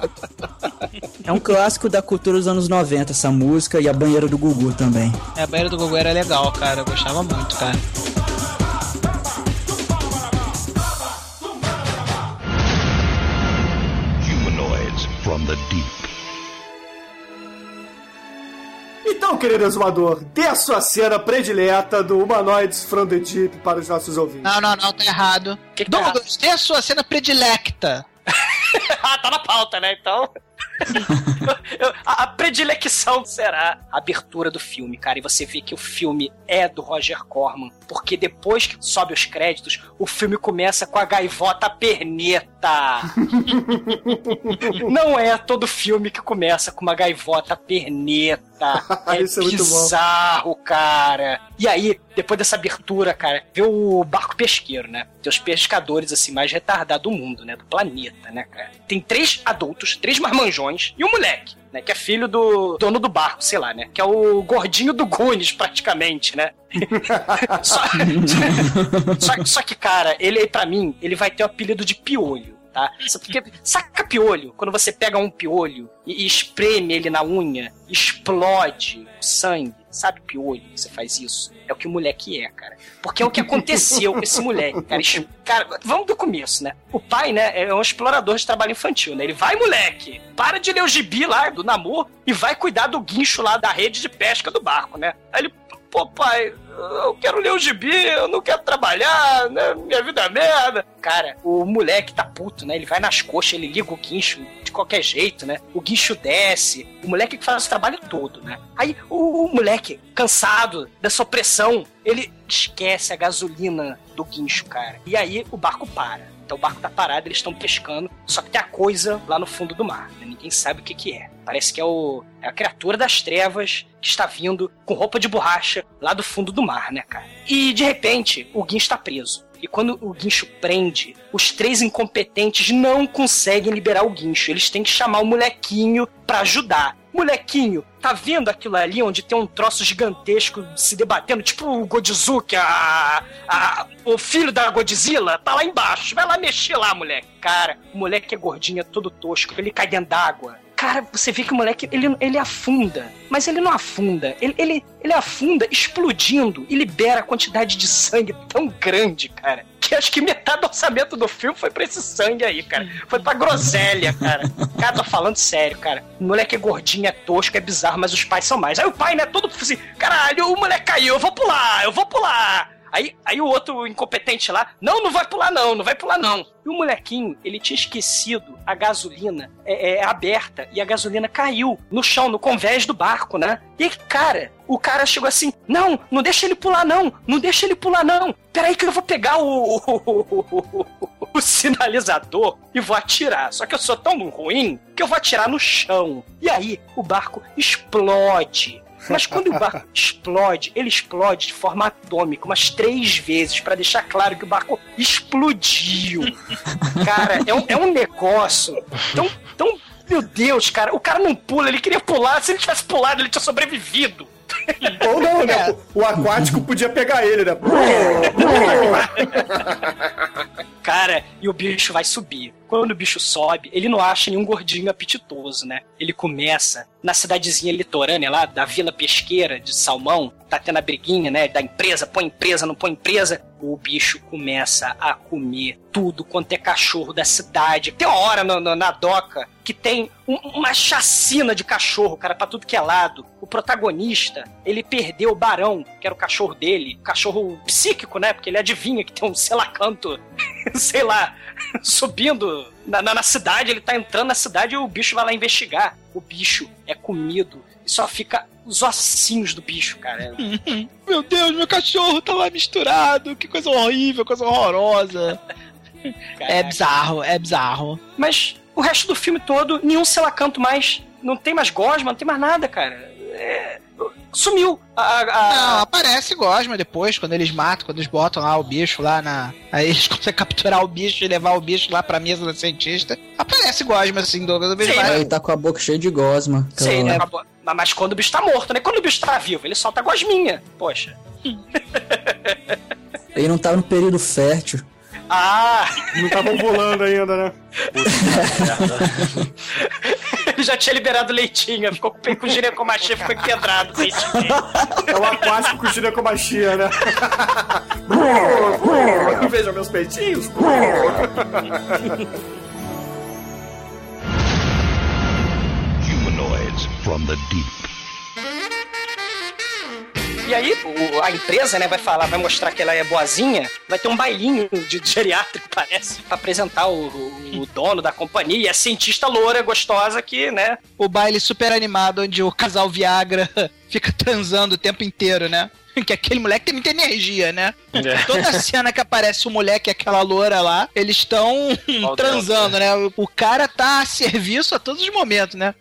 é um clássico da cultura dos anos 90, essa música, e a banheira do Gugu também. É, a banheira do Gugu era legal, cara. Eu gostava muito, cara. Então, querido exumador, dê a sua cena predileta do Humanoids from the Deep para os nossos ouvintes. Não, não, não, tá errado. Que que tá Douglas, dê a sua cena predilecta. ah, tá na pauta, né? Então. Eu- a, a predilecção será a abertura do filme, cara. E você vê que o filme é do Roger Corman. Porque depois que sobe os créditos, o filme começa com a gaivota perneta. Não é todo filme que começa com uma gaivota perneta. É Isso é muito bom. bizarro, cara. E aí, depois dessa abertura, cara, vê o barco pesqueiro, né? Tem os pescadores, assim, mais retardados do mundo, né? Do planeta, né, cara? Tem três adultos, três marmanjões e um moleque. Né, que é filho do dono do barco, sei lá, né? Que é o gordinho do Gunis, praticamente, né? só, só, só que, cara, ele, pra mim, ele vai ter o apelido de piolho. Tá? Porque, saca piolho? Quando você pega um piolho e, e espreme ele na unha, explode o sangue. Sabe piolho você faz isso? É o que o moleque é, cara. Porque é o que aconteceu com esse moleque, cara. Cara, vamos do começo, né? O pai, né, é um explorador de trabalho infantil, né? Ele vai, moleque, para de ler o gibi lá do Namor e vai cuidar do guincho lá da rede de pesca do barco, né? Aí ele, pô, pai, eu quero ler o gibi, eu não quero trabalhar, né? Minha vida é merda. Cara, o moleque tá puto, né? Ele vai nas coxas, ele liga o guincho de qualquer jeito, né? O guincho desce, o moleque que faz o trabalho todo, né? Aí o, o moleque, cansado dessa opressão, ele esquece a gasolina do guincho, cara. E aí o barco para. Então o barco tá parado, eles estão pescando, só que tem a coisa lá no fundo do mar. né? Ninguém sabe o que que é. Parece que é, o, é a criatura das trevas que está vindo com roupa de borracha lá do fundo do mar, né, cara? E de repente, o guincho está preso. E quando o guincho prende, os três incompetentes não conseguem liberar o guincho. Eles têm que chamar o molequinho pra ajudar. Molequinho, tá vendo aquilo ali onde tem um troço gigantesco se debatendo, tipo o Godzilla, a, a, o filho da Godzilla, tá lá embaixo. Vai lá mexer lá, moleque. Cara, o moleque é gordinho, é todo tosco, ele cai dentro d'água. Cara, você vê que o moleque, ele, ele afunda. Mas ele não afunda. Ele, ele, ele afunda explodindo e libera a quantidade de sangue tão grande, cara. Que acho que metade do orçamento do filme foi pra esse sangue aí, cara. Foi pra groselha, cara. Cara, tô falando sério, cara. O moleque é gordinho, é tosco, é bizarro, mas os pais são mais. Aí o pai, né, todo assim, caralho, o moleque caiu, eu vou pular, eu vou pular. Aí, aí o outro incompetente lá, não, não vai pular não, não vai pular não. E o molequinho, ele tinha esquecido a gasolina é, é, aberta e a gasolina caiu no chão, no convés do barco, né? E cara, o cara chegou assim, não, não deixa ele pular não, não deixa ele pular não. Peraí que eu vou pegar o, o, o sinalizador e vou atirar. Só que eu sou tão ruim que eu vou atirar no chão. E aí, o barco explode. Mas quando o barco explode, ele explode de forma atômica umas três vezes pra deixar claro que o barco explodiu. Cara, é um, é um negócio tão, tão. Meu Deus, cara, o cara não pula, ele queria pular. Se ele tivesse pulado, ele tinha sobrevivido. Ou não, né? O aquático podia pegar ele, né? Cara, e o bicho vai subir. Quando o bicho sobe, ele não acha nenhum gordinho apetitoso, né? Ele começa na cidadezinha litorânea lá, da vila pesqueira de Salmão, tá tendo a briguinha, né? Da empresa, põe empresa, não põe empresa. O bicho começa a comer tudo quanto é cachorro da cidade. Tem uma hora no- no- na doca que tem um- uma chacina de cachorro, cara, pra tudo que é lado. O protagonista, ele perdeu o barão, que era o cachorro dele. Cachorro psíquico, né? Porque ele adivinha que tem um selacanto, sei lá, subindo na, na- na cidade. Ele tá entrando na cidade e o bicho vai lá investigar. O bicho é comido e só fica os ossinhos do bicho, cara. Meu Deus, meu cachorro tá lá misturado. Que coisa horrível, coisa horrorosa. É bizarro, é bizarro. Mas o resto do filme todo, nenhum selacanto mais. Não tem mais gosma, não tem mais nada, cara. É, Sumiu. A, a- Não, aparece Gosma depois, quando eles matam, quando eles botam lá o bicho lá na. Aí eles conseguem capturar o bicho e levar o bicho lá pra mesa da cientista. Aparece Gosma assim, Douglas. Ele vai- Ele tá com a boca cheia de gosma. Sei, Aquela- né? Mas- Mas quando o bicho tá morto, né? Quando o bicho tá vivo, ele solta gosminha. Poxa. Ele não tava no período fértil. Ah! Não estavam voando ainda, né? ele já tinha liberado leitinho, ficou com, com ginecomastia, ficou empedrado. É o aquático com ginecomastia, né? Veja meus peitinhos. from the deep. E aí, o- a empresa, né, vai falar, vai mostrar que ela é boazinha, vai ter um bailinho de geriátrico, parece, pra apresentar o, o- o dono da companhia e a cientista loura gostosa que, né, O baile super animado onde o casal Viagra fica transando o tempo inteiro, né? Que aquele moleque tem muita energia, né? É. Toda cena que aparece o moleque e aquela loura lá, eles estão transando, né? O- O cara tá a serviço a todos os momentos, né?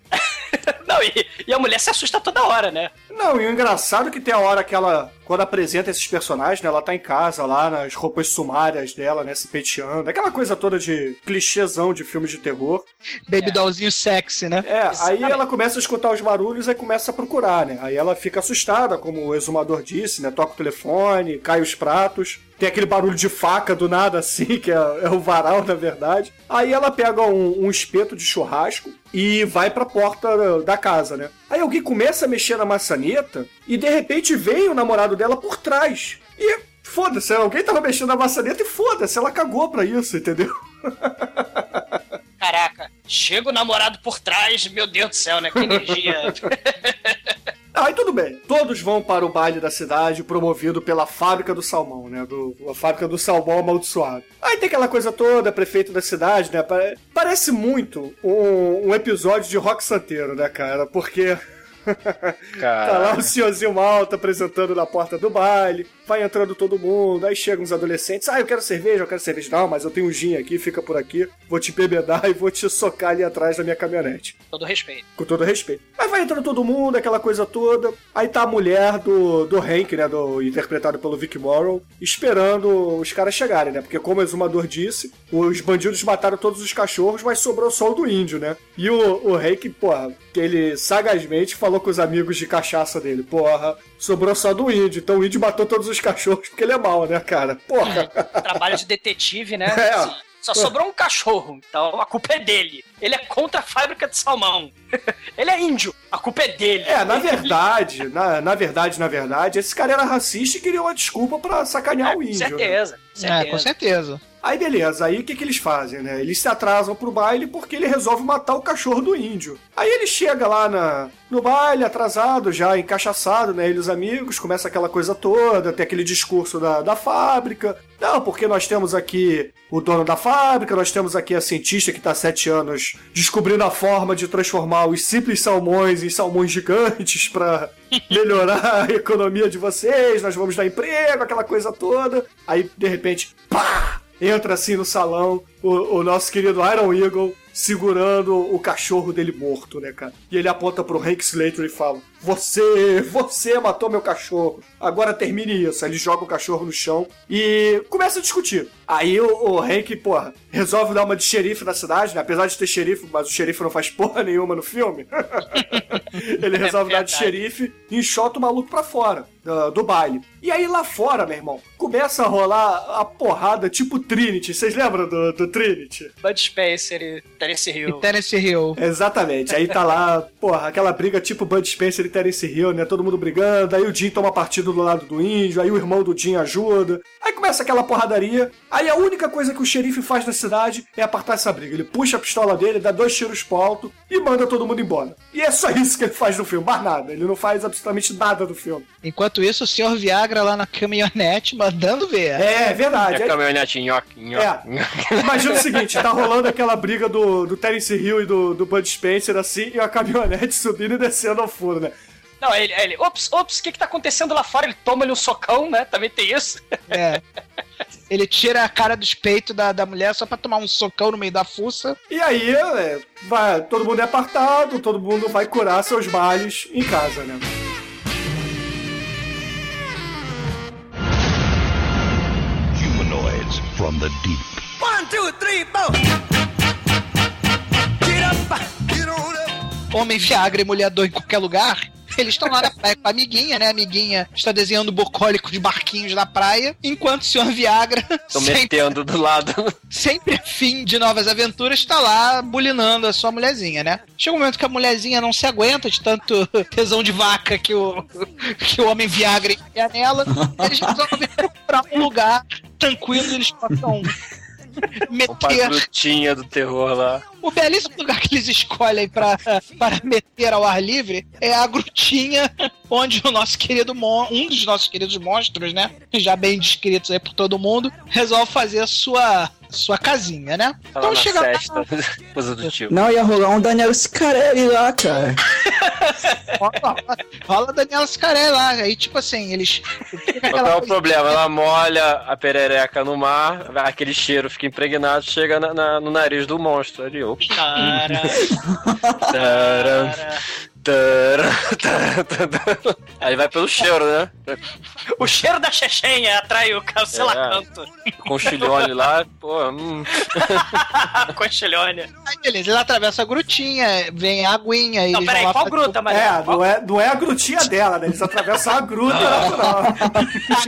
Não, e, e a mulher se assusta toda hora, né? Não, e o engraçado é que tem a hora que ela, quando apresenta esses personagens, né? Ela tá em casa lá, nas roupas sumárias dela, né? Se penteando. Aquela coisa toda de clichêzão de filmes de terror. Baby dollzinho sexy, né? É, aí Exatamente. ela começa a escutar os barulhos e começa a procurar, né? Aí ela fica assustada, como o exumador disse, né? Toca o telefone, cai os pratos. Tem aquele barulho de faca do nada, assim, que é, é o varal, na verdade. Aí ela pega um, um espeto de churrasco e vai pra porta da casa, né? Aí alguém começa a mexer na maçaneta e de repente vem o namorado dela por trás. E foda-se, alguém tava mexendo na maçaneta e foda-se, ela cagou pra isso, entendeu? Caraca, chega o namorado por trás, meu Deus do céu, né? Que energia. Aí tudo bem. Todos vão para o baile da cidade promovido pela fábrica do salmão, né? Do, a fábrica do salmão amaldiçoado. Aí tem aquela coisa toda, prefeito da cidade, né? Pare- Parece muito um, um episódio de rock santeiro, né, cara? Porque Tá lá o senhorzinho malta apresentando na porta do baile, vai entrando todo mundo, aí chegam os adolescentes, ah, eu quero cerveja, eu quero cerveja. Não, mas eu tenho um gin aqui, fica por aqui, vou te bebedar e vou te socar ali atrás da minha caminhonete. Todo respeito. Com todo respeito. Aí vai entrando todo mundo, aquela coisa toda. Aí tá a mulher do, do Hank, né? Do, interpretado pelo Vic Morrow, esperando os caras chegarem, né? Porque, como o exumador disse, os bandidos mataram todos os cachorros, mas sobrou só o do índio, né? E o, o Hank, porra, que ele sagazmente falou com os amigos de cachaça dele: porra, sobrou só do índio. Então o índio matou todos os cachorros porque ele é mau, né, cara? Porra. Trabalho de detetive, né? É. Assim, Só sobrou um cachorro, então a culpa é dele. Ele é contra a fábrica de salmão. Ele é índio, a culpa é dele. É, na verdade, na, na verdade, na verdade, esse cara era racista e queria uma desculpa pra sacanear o índio. né? certeza, É, com certeza. Aí beleza, aí o que, que eles fazem, né? Eles se atrasam pro baile porque ele resolve matar o cachorro do índio. Aí ele chega lá na, no baile, atrasado, já encaixaçado, né? Ele e os amigos, começa aquela coisa toda, tem aquele discurso da, da fábrica. Não, porque nós temos aqui o dono da fábrica, nós temos aqui a cientista que tá há sete anos descobrindo a forma de transformar os simples salmões em salmões gigantes pra melhorar a economia de vocês, nós vamos dar emprego, aquela coisa toda. Aí, de repente, pá! Entra assim no salão o, o nosso querido Iron Eagle segurando o cachorro dele morto, né, cara? E ele aponta pro Hank Slater e fala: Você, você matou meu cachorro. Agora termine isso. Aí ele joga o cachorro no chão e começa a discutir. Aí o, o Hank, porra, resolve dar uma de xerife na cidade, né? Apesar de ter xerife, mas o xerife não faz porra nenhuma no filme. ele resolve dar de xerife e enxota o maluco pra fora do, do baile. E aí lá fora, meu irmão, começa a rolar a porrada tipo Trinity. Vocês lembram do, do Trinity? Bud Spencer e Terence Hill. E Tennessee Hill. Exatamente. Aí tá lá, porra, aquela briga tipo Bud Spencer e Terence Hill, né? Todo mundo brigando. Aí o Jim toma partido do lado do índio. Aí o irmão do Jim ajuda. Aí começa aquela porradaria. Aí a única coisa que o xerife faz na cidade é apartar essa briga. Ele puxa a pistola dele, dá dois tiros pro alto e manda todo mundo embora. E é só isso que ele faz no filme, mais nada. Ele não faz absolutamente nada do filme. Enquanto isso, o senhor Viagra lá na caminhonete mandando ver. É, é verdade. a Aí- caminhonete nhoque, nhoque. É. Imagina o seguinte, tá rolando aquela briga do, do Terence Hill e do, do Bud Spencer, assim, e a caminhonete subindo e descendo ao fundo, né? Não, ele, ele, ops, ops, o que que tá acontecendo lá fora? Ele toma ali um socão, né? Também tem isso. É. Ele tira a cara dos peitos da, da mulher só pra tomar um socão no meio da fuça. E aí, é, vai, todo mundo é apartado, todo mundo vai curar seus males em casa, né? Humanoids from the deep. One, two, three, four. Get up, get on up. Homem Viagra e mulher dor em qualquer lugar. Eles estão lá na praia com a amiguinha, né? A amiguinha está desenhando bucólicos barquinhos na praia, enquanto o senhor Viagra, sempre, metendo do lado. sempre fim de novas aventuras, está lá bulinando a sua mulherzinha, né? Chega um momento que a mulherzinha não se aguenta de tanto tesão de vaca que o, que o homem Viagra enfia nela. Eles resolvem procurar um lugar tranquilo e eles passam meter grutinha do terror lá. o belíssimo lugar que eles escolhem pra, para meter ao ar livre é a grutinha onde o nosso querido mon um dos nossos queridos monstros, né? Já bem descritos aí por todo mundo, resolve fazer a sua, sua casinha, né? Tá lá Então chega lá, festa. Coisa do tipo. Não, ia rolar um Daniel Scarelli lá, cara. rola, Daniela Scarelli lá. Aí, tipo assim, eles. Qual é o problema? Ela molha a perereca no mar, aquele cheiro fica impregnado, chega na- na- no nariz do monstro ali. Ops. Cara, taran. Aí vai pelo cheiro, né? o cheiro da chechenha atrai o cancelacanto. Com o chilhone lá, pô, hum. Chilhônia. Aí, beleza, ele atravessa a grutinha, vem a aguinha. Não, peraí, qual gruta, É, não é, não é a grutinha dela, né? Eles atravessam a gruta natural.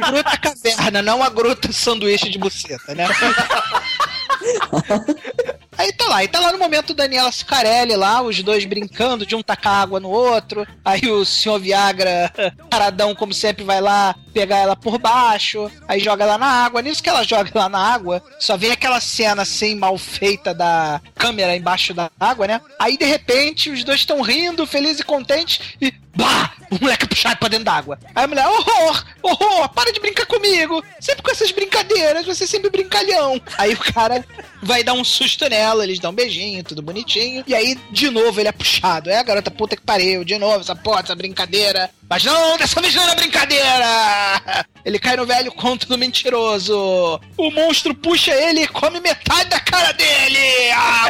A gruta caverna, não a gruta sanduíche de buceta, né? Aí tá lá, e tá lá no momento Daniela Scarelli lá, os dois brincando, de um tacar água no outro. Aí o senhor Viagra, paradão, como sempre, vai lá pegar ela por baixo, aí joga ela na água. Nisso que ela joga lá na água, só vem aquela cena assim mal feita da câmera embaixo da água, né? Aí de repente os dois estão rindo, felizes e contentes, e Bah! O moleque é puxado pra dentro d'água. Aí a mulher, horror! Horror! Para de brincar comigo! Sempre com essas brincadeiras, você é sempre brincalhão. Aí o cara vai dar um susto nela, eles dão um beijinho, tudo bonitinho. E aí, de novo, ele é puxado. É a garota puta que pariu, de novo, essa porra, essa brincadeira. Mas não, dessa vez não era brincadeira! Ele cai no velho conto do mentiroso. O monstro puxa ele e come metade da cara dele! Ah!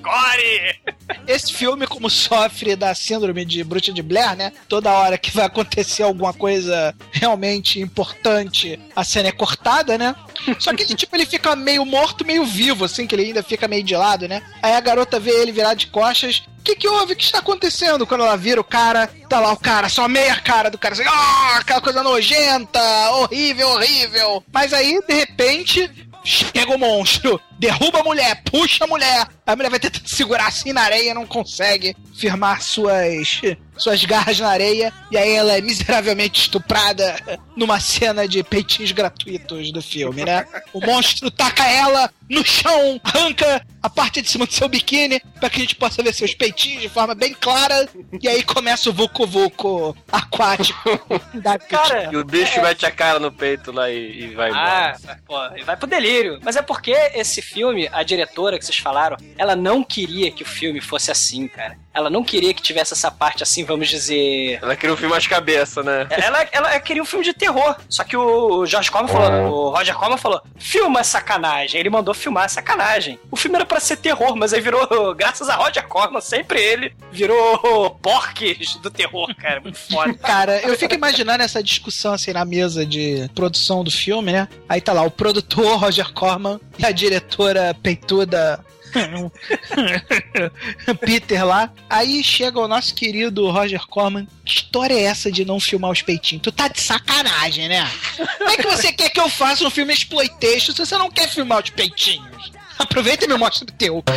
Gore! Esse filme, como sofre da síndrome de Bruxa de Blair, né? Toda hora que vai acontecer alguma coisa realmente importante, a cena é cortada, né? Só que, tipo, ele fica meio morto, meio vivo, assim, que ele ainda fica meio de lado, né? Aí a garota vê ele virar de costas. O que, que houve? O que está acontecendo? Quando ela vira o cara, tá lá o cara, só meia cara do cara, assim, ah, aquela coisa nojenta, horrível, horrível. Mas aí, de repente, Chega o monstro, derruba a mulher, puxa a mulher. A mulher vai tentando segurar assim na areia, não consegue firmar suas, suas garras na areia. E aí ela é miseravelmente estuprada numa cena de peitinhos gratuitos do filme, né? O monstro taca ela no chão, arranca a parte de cima do seu biquíni para que a gente possa ver seus peitinhos de forma bem clara. E aí começa o Vucu Vucu aquático. da Cara, E o bicho mete a cara no peito lá e, e vai embora. Ah, pô, e vai pro delírio. Mas é porque esse filme, a diretora que vocês falaram, ela não queria que o filme fosse assim, cara. Ela não queria que tivesse essa parte assim, vamos dizer. Ela queria um filme mais cabeça, né? Ela, ela queria um filme de terror. Só que o George Corman falou, o Roger Corman falou: filma sacanagem. Ele mandou filmar sacanagem. O filme era pra ser terror, mas aí virou, graças a Roger Corman, sempre ele, virou porques do terror, cara. Muito foda. Cara, eu fico imaginando essa discussão assim na mesa de produção do filme, né? Aí tá lá o produtor Roger Corman e a diretora peituda Peter lá. Aí chega o nosso querido Roger Corman. Que história é essa de não filmar os peitinhos? Tu tá de sacanagem, né? Como é que você quer que eu faça um filme exploitation se você não quer filmar os peitinhos? Aproveita e me mostra o teu.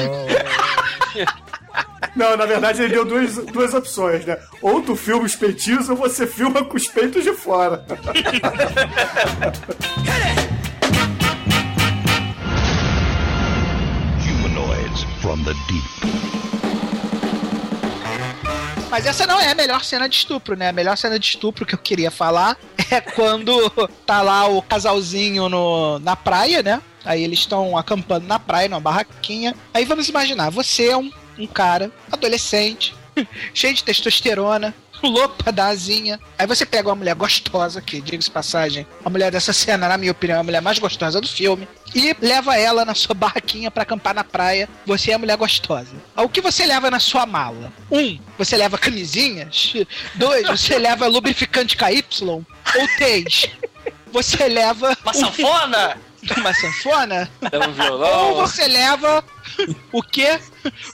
Não, na verdade ele deu duas, duas opções, né? Ou tu filma os peitinhos ou você filma com os peitos de fora. from the deep. Mas essa não é a melhor cena de estupro, né? A melhor cena de estupro que eu queria falar é quando tá lá o casalzinho no, na praia, né? Aí eles estão acampando na praia, numa barraquinha. Aí vamos imaginar, você é um, um cara, adolescente, cheio de testosterona, louco pra dar asinha. Aí você pega uma mulher gostosa, que diga-se passagem, a mulher dessa cena, na minha opinião, é a mulher mais gostosa do filme, e leva ela na sua barraquinha pra acampar na praia. Você é a mulher gostosa. O que você leva na sua mala? Um, você leva camisinhas. Dois, você leva lubrificante KY. Ou três, você leva. Uma sanfona? Uma sanfona? É um Ou violão. você leva o quê?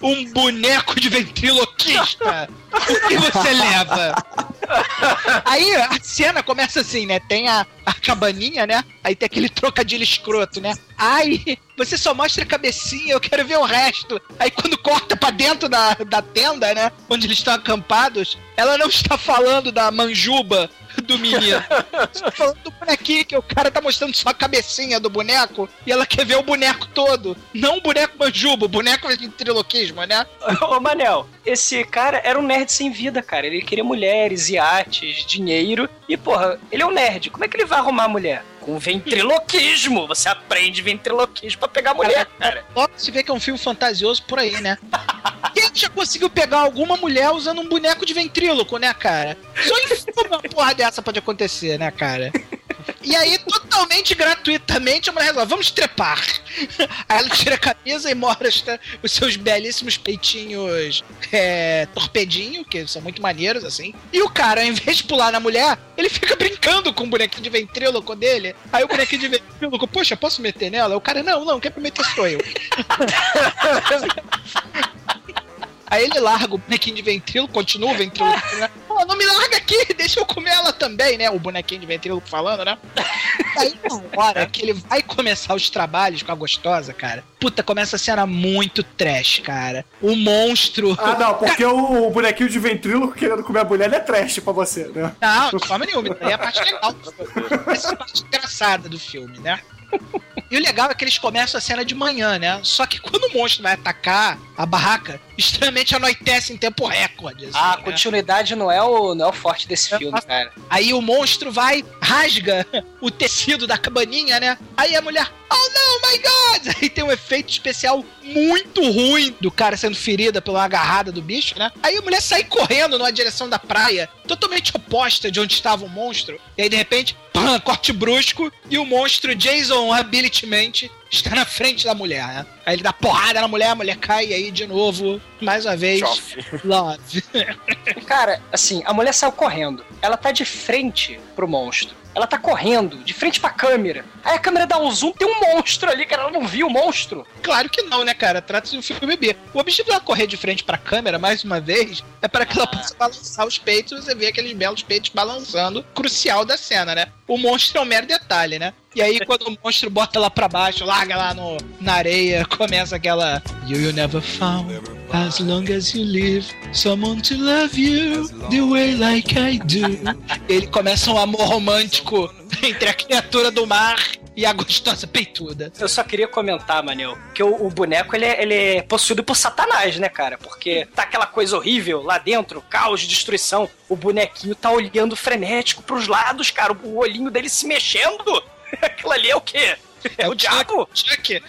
Um boneco de ventriloquista. O que você leva? Aí a cena começa assim, né? Tem a, a cabaninha, né? Aí tem aquele trocadilho escroto, né? Ai, você só mostra a cabecinha, eu quero ver o resto. Aí quando corta pra dentro da, da tenda, né? Onde eles estão acampados, ela não está falando da manjuba do menino. Falando do bonequinho, que o cara tá mostrando só a cabecinha do boneco e ela quer ver o boneco todo. Não o boneco manjubo, o boneco de triloquismo, né? Ô, Manel, esse cara era um nerd sem vida, cara. Ele queria mulheres, iates, dinheiro. E, porra, ele é um nerd. Como é que ele vai arrumar mulher? Com ventriloquismo. Você aprende ventriloquismo pra pegar mulher, cara. Logo se vê que é um filme fantasioso por aí, né? Quem já conseguiu pegar alguma mulher usando um boneco de ventríloco, né, cara? Só em filme uma porra dessa pode acontecer, né, cara? E aí, totalmente gratuitamente, a mulher resolve, vamos trepar. Aí ela tira a camisa e mostra os seus belíssimos peitinhos é, torpedinho, que são muito maneiros, assim. E o cara, ao invés de pular na mulher, ele fica brincando com o bonequinho de ventríloco dele. Aí o bonequinho de ventríloco, poxa, posso meter nela? O cara, não, não, quem pra meter sou eu. Aí ele larga o bonequinho de ventríloco, continua o ventríloco, né? Pô, não me larga aqui, deixa eu comer ela também, né? O bonequinho de ventríloco falando, né? Aí, na hora que ele vai começar os trabalhos com a gostosa, cara, puta, começa a cena muito trash, cara. O monstro. Ah, não, porque o, o bonequinho de ventríloco querendo comer a mulher ele é trash pra você, né? Não, de forma nenhuma. Isso aí é a parte legal. Essa é a parte engraçada do filme, né? E o legal é que eles começam a cena de manhã, né? Só que quando o monstro vai atacar a barraca, extremamente anoitece em tempo recorde. assim, Ah, a né? continuidade não é o, não é o forte desse filme, cara. Aí o monstro vai, rasga o tecido da cabaninha, né? Aí a mulher, oh não, my God! Aí tem um efeito especial muito ruim do cara sendo ferida pela agarrada do bicho, né? Aí a mulher sai correndo numa direção da praia, totalmente oposta de onde estava o monstro. E aí de repente, pam, corte brusco e o monstro Jason abilitemente está na frente da mulher, né? Aí ele dá porrada na mulher, a mulher cai e aí de novo, mais uma vez, love. Cara, assim, a mulher saiu correndo. Ela tá de frente pro monstro. Ela tá correndo, de frente pra câmera. Aí a câmera dá um zoom, tem um monstro ali, cara. Ela não viu o monstro. Claro que não, né, cara? Trata-se de um filme B. O objetivo dela correr de frente pra câmera, mais uma vez, é para que ela possa balançar os peitos e você vê aqueles belos peitos balançando, crucial da cena, né? O monstro é um mero detalhe, né? E aí, quando o monstro bota ela pra baixo, larga lá no, na areia, começa aquela You will never found, as long as you live, someone to love you the way like I do. Ele começa um amor romântico entre a criatura do mar e a gostosa peituda. Eu só queria comentar, Manel, que o, o boneco ele é, ele é possuído por Satanás, né, cara? Porque tá aquela coisa horrível lá dentro, caos, destruição. O bonequinho tá olhando frenético pros lados, cara. O olhinho dele se mexendo. Aquilo ali é o quê? É o diabo? Chuck.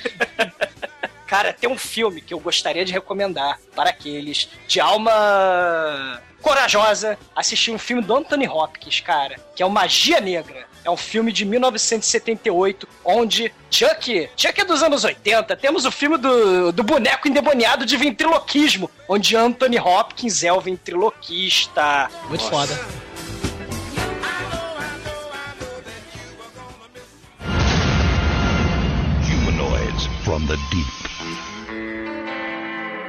Cara, tem um filme que eu gostaria de recomendar para aqueles de alma corajosa assistir um filme do Anthony Hopkins, cara, que é o Magia Negra. É um filme de 1978, onde Chuck, Chuck é dos anos 80, temos o filme do, do boneco endemoniado de ventriloquismo, onde Anthony Hopkins é o ventriloquista. Muito foda. Humanoids from the deep.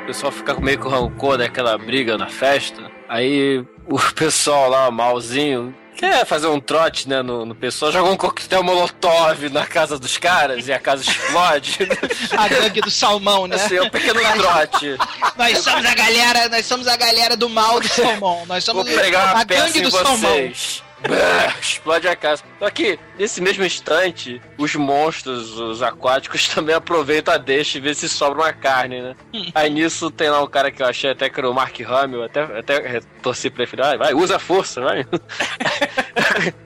O pessoal fica meio com rancor daquela briga na festa. Aí o pessoal lá, malzinho, quer fazer um trote, né, no, no pessoal, joga um coquetel molotov na casa dos caras e a casa explode. A gangue do salmão, né? Assim, é um pequeno trote. Nós somos a galera, nós somos a galera do mal do salmão. Nós Vou somos pregar a uma gangue peça em do salmão. Explode a casa. Só que, nesse mesmo instante, os monstros, os aquáticos, também aproveitam a deixa e vê se sobra uma carne, né? Aí nisso tem lá um cara que eu achei até que era o Mark Hamill, até, até torci pra ele, falei, vai, usa a força, vai.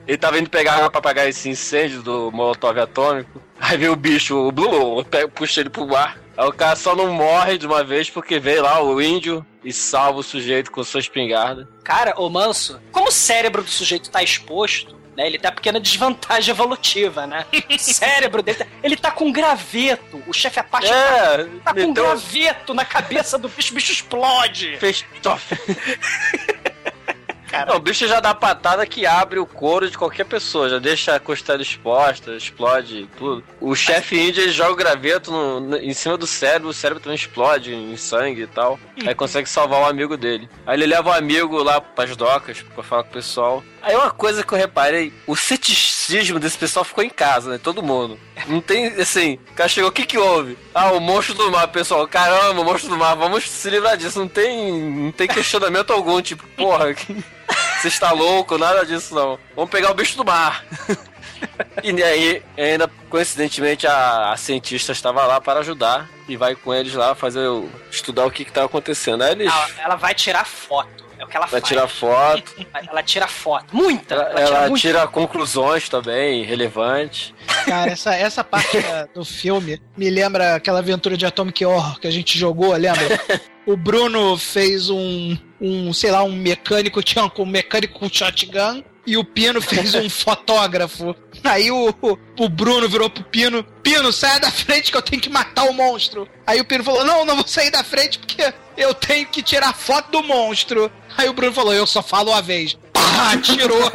ele tava indo pegar água pra apagar esse incêndio do molotov atômico. Aí vem o bicho, o Blue, puxa ele pro ar. Aí o cara só não morre de uma vez porque veio lá o índio e salva o sujeito com sua espingarda. Cara, o manso, como o cérebro do sujeito tá exposto, né? Ele tem a pequena desvantagem evolutiva, né? O cérebro dele, tá- ele tá com graveto. O chefe Apache É, tá, tá com meteu- graveto na cabeça do bicho, o bicho explode. Fez. Não, o bicho já dá patada que abre o couro de qualquer pessoa, já deixa a costela exposta, explode tudo. O chefe índio joga o graveto no- no- em cima do cérebro, o cérebro também explode em sangue e tal. Aí consegue salvar o amigo dele. Aí ele leva o amigo lá pras docas pra falar com o pessoal. Aí uma coisa que eu reparei, o ceticismo desse pessoal ficou em casa, né? Todo mundo. Não tem, assim, o cara chegou, o que que houve? Ah, o monstro do mar, pessoal. Caramba, o monstro do mar, vamos se livrar disso. Não tem, não tem questionamento algum, tipo, porra. Você está louco, nada disso não. Vamos pegar o bicho do mar. E aí, ainda coincidentemente, a, a cientista estava lá para ajudar e vai com eles lá fazer estudar o que estava acontecendo. Aí eles Ela, ela vai tirar foto. O que ela vai faz. tirar foto, Ela tira foto. Muita. ela, Ela, tira ela muita. tira conclusões também relevantes. Cara, essa, essa parte do filme me lembra aquela aventura de Atomic Horror que a gente jogou, lembra? O Bruno fez um, um sei lá, um mecânico, tinha um mecânico com shotgun, e o Pino fez um fotógrafo. Aí o, o, Bruno virou pro Pino, Pino, sai da frente que eu tenho que matar o monstro. Aí o Pino falou, não, não vou sair da frente porque eu tenho que tirar foto do monstro. Aí o Bruno falou, eu só falo uma vez. Pá, tirou